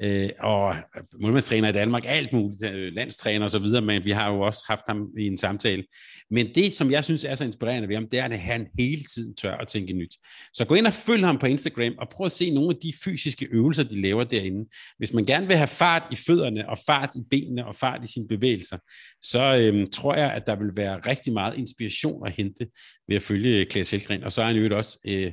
øh, og øh, målmandstræner i Danmark, alt muligt, øh, landstræner og så videre, men vi har jo også haft ham i en samtale. Men det, som jeg synes er så inspirerende ved ham, det er, at han hele tiden tør at tænke nyt. Så gå ind og følg ham på Instagram, og prøv at se nogle af de fysiske øvelser, de laver derinde. Hvis man gerne vil have fart i fødderne, og fart i benene, og fart i sine bevægelser, så øh, tror jeg, at der vil være rigtig meget inspiration at hente ved at følge Klaas Helgren. Og så er han jo også øh,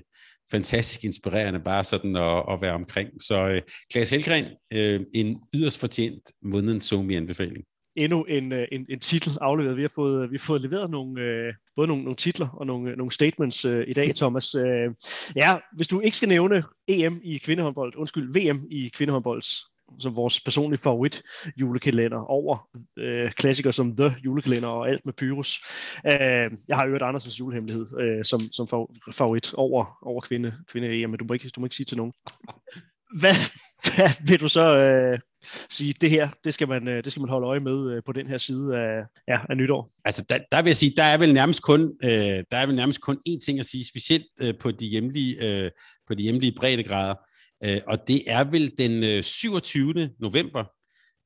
fantastisk inspirerende bare sådan at, at være omkring. Så øh, Klaas Helgren, øh, en yderst fortjent månedens Zomi-anbefaling. Endnu en, øh, en, en titel afleveret. Vi har fået, vi har fået leveret nogle, øh, både nogle, nogle titler og nogle, nogle statements øh, i dag, Thomas. Øh, ja, hvis du ikke skal nævne EM i kvindehåndbold, undskyld, VM i kvindehåndbold, som vores personlige favorit julekalender over øh, klassikere som The julekalender og alt med Pyrus. Øh, jeg har øvet Andersens julehemmelighed øh, som, som favorit over, over kvinde, kvinde men du må, ikke, du må ikke sige til nogen. Hvad, hvad vil du så øh, sige, det her, det skal man, øh, det skal man holde øje med øh, på den her side af, ja, af nytår? Altså, der, der vil jeg sige, der er vel nærmest kun, øh, der er vel nærmest kun én ting at sige, specielt øh, på de hjemlige, øh, på de hjemlige breddegrader. Øh, og det er vel den øh, 27. November,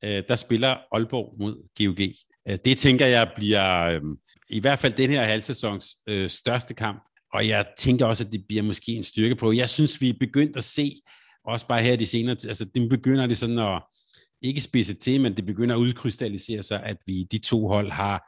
øh, der spiller Aalborg mod GOG. Øh, det tænker jeg bliver øhm, i hvert fald den her halvsæsons øh, største kamp. Og jeg tænker også, at det bliver måske en styrke på. Jeg synes, vi er begyndt at se, også bare her de senere, altså det begynder det sådan at, ikke spidse til, men det begynder at udkrystallisere sig, at vi de to hold har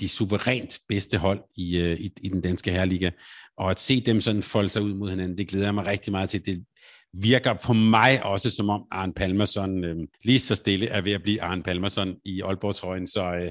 de suverænt bedste hold i, i, i den danske herreliga. Og at se dem sådan folde sig ud mod hinanden, det glæder jeg mig rigtig meget til. Det, virker på mig også som om Arne Palmerson øh, lige så stille er ved at blive Arne Palmerson i Aalborg-trøjen, så øh,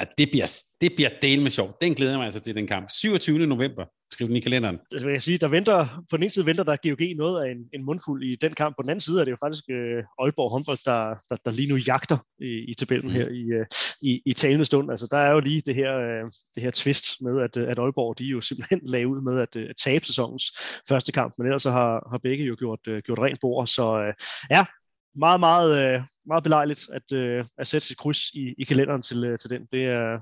at det bliver, det bliver del med sjovt. Den glæder jeg mig altså til, den kamp. 27. november, skriv den i kalenderen. Det vil jeg sige, der venter, på den ene side venter der GOG noget af en, en mundfuld i den kamp. På den anden side er det jo faktisk øh, Aalborg håndbold, der, der, der lige nu jagter i, i tabellen mm. her i, øh, i, i talende stund. Altså der er jo lige det her, øh, det her twist med, at, at Aalborg de jo simpelthen lagde ud med at, at tabe sæsonens første kamp, men ellers så har, har begge jo gjort, øh, gjort rent bord. Så øh, ja, meget, meget, øh, meget belejligt at, øh, at sætte sit kryds i, i kalenderen til, øh, til den. Det er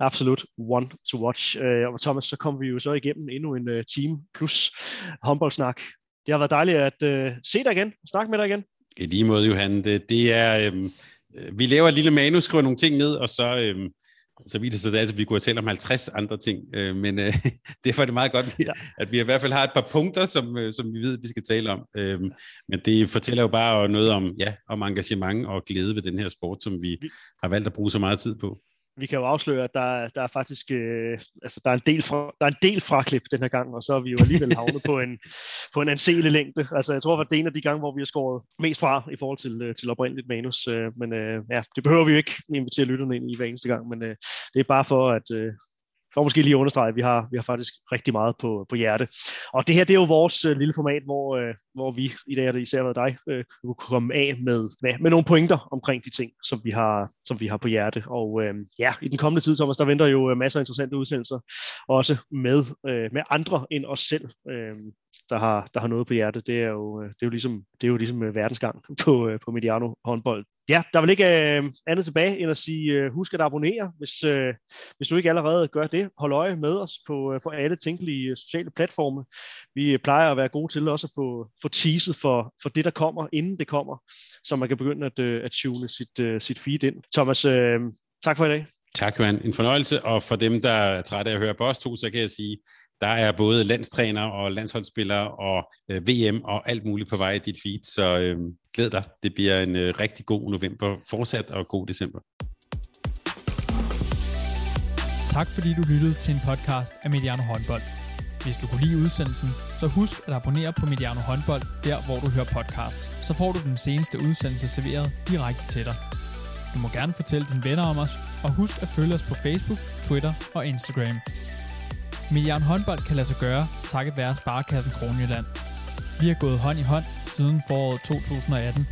absolut one to watch. Og Thomas, så kommer vi jo så igennem endnu en team plus håndboldsnak. Det har været dejligt at uh, se dig igen, snakke med dig igen. I lige måde, Johan. Det, det er, øhm, vi laver et lille manus, skriver nogle ting ned, og så, øhm, så viser det sig, at vi kunne tale om 50 andre ting, øh, men øh, derfor er det meget godt, ja. at vi i hvert fald har et par punkter, som, øh, som vi ved, vi skal tale om. Øh, men det fortæller jo bare noget om, ja, om engagement og glæde ved den her sport, som vi har valgt at bruge så meget tid på vi kan jo afsløre, at der, der er faktisk øh, altså, der er en del fra, der er en del fraklip den her gang, og så er vi jo alligevel havnet på en, på en anselig længde. Altså, jeg tror, at det er en af de gange, hvor vi har skåret mest fra i forhold til, øh, til oprindeligt manus. Øh, men øh, ja, det behøver vi jo ikke invitere lytterne ind i hver eneste gang, men øh, det er bare for, at, øh, for måske lige at understrege, at vi har, vi har faktisk rigtig meget på, på hjerte. Og det her, det er jo vores øh, lille format, hvor, øh, hvor vi, i dag er det især været dig, øh, kunne komme af med, med, med nogle pointer omkring de ting, som vi har, som vi har på hjerte. Og øh, ja, i den kommende tid, Thomas, der venter jo øh, masser af interessante udsendelser, også med, øh, med andre end os selv. øh, der har, der har noget på hjertet. det er jo, øh, det er jo ligesom, det er jo ligesom øh, verdensgang på, på Mediano håndbold ja, der er vel ikke øh, andet tilbage end at sige, øh, husk at abonnere, hvis, øh, hvis du ikke allerede gør det. Hold øje med os på, øh, på alle tænkelige øh, sociale platforme. Vi øh, plejer at være gode til også at få, få teaset for, for det, der kommer, inden det kommer, så man kan begynde at, øh, at tune sit, øh, sit feed ind. Thomas, øh, tak for i dag. Tak, Johan. En fornøjelse, og for dem, der er trætte af at høre på os to, så kan jeg sige, der er både landstræner og landsholdsspillere og øh, VM og alt muligt på vej i dit feed, så øh, glæd dig. Det bliver en øh, rigtig god november fortsat og god december. Tak fordi du lyttede til en podcast af Mediano Håndbold. Hvis du kunne lide udsendelsen, så husk at abonnere på Mediano Håndbold, der hvor du hører podcasts. Så får du den seneste udsendelse serveret direkte til dig. Du må gerne fortælle dine venner om os, og husk at følge os på Facebook, Twitter og Instagram. Mediano håndbold kan lade sig gøre, takket være Sparkassen Kronjylland. Vi har gået hånd i hånd siden foråret 2018.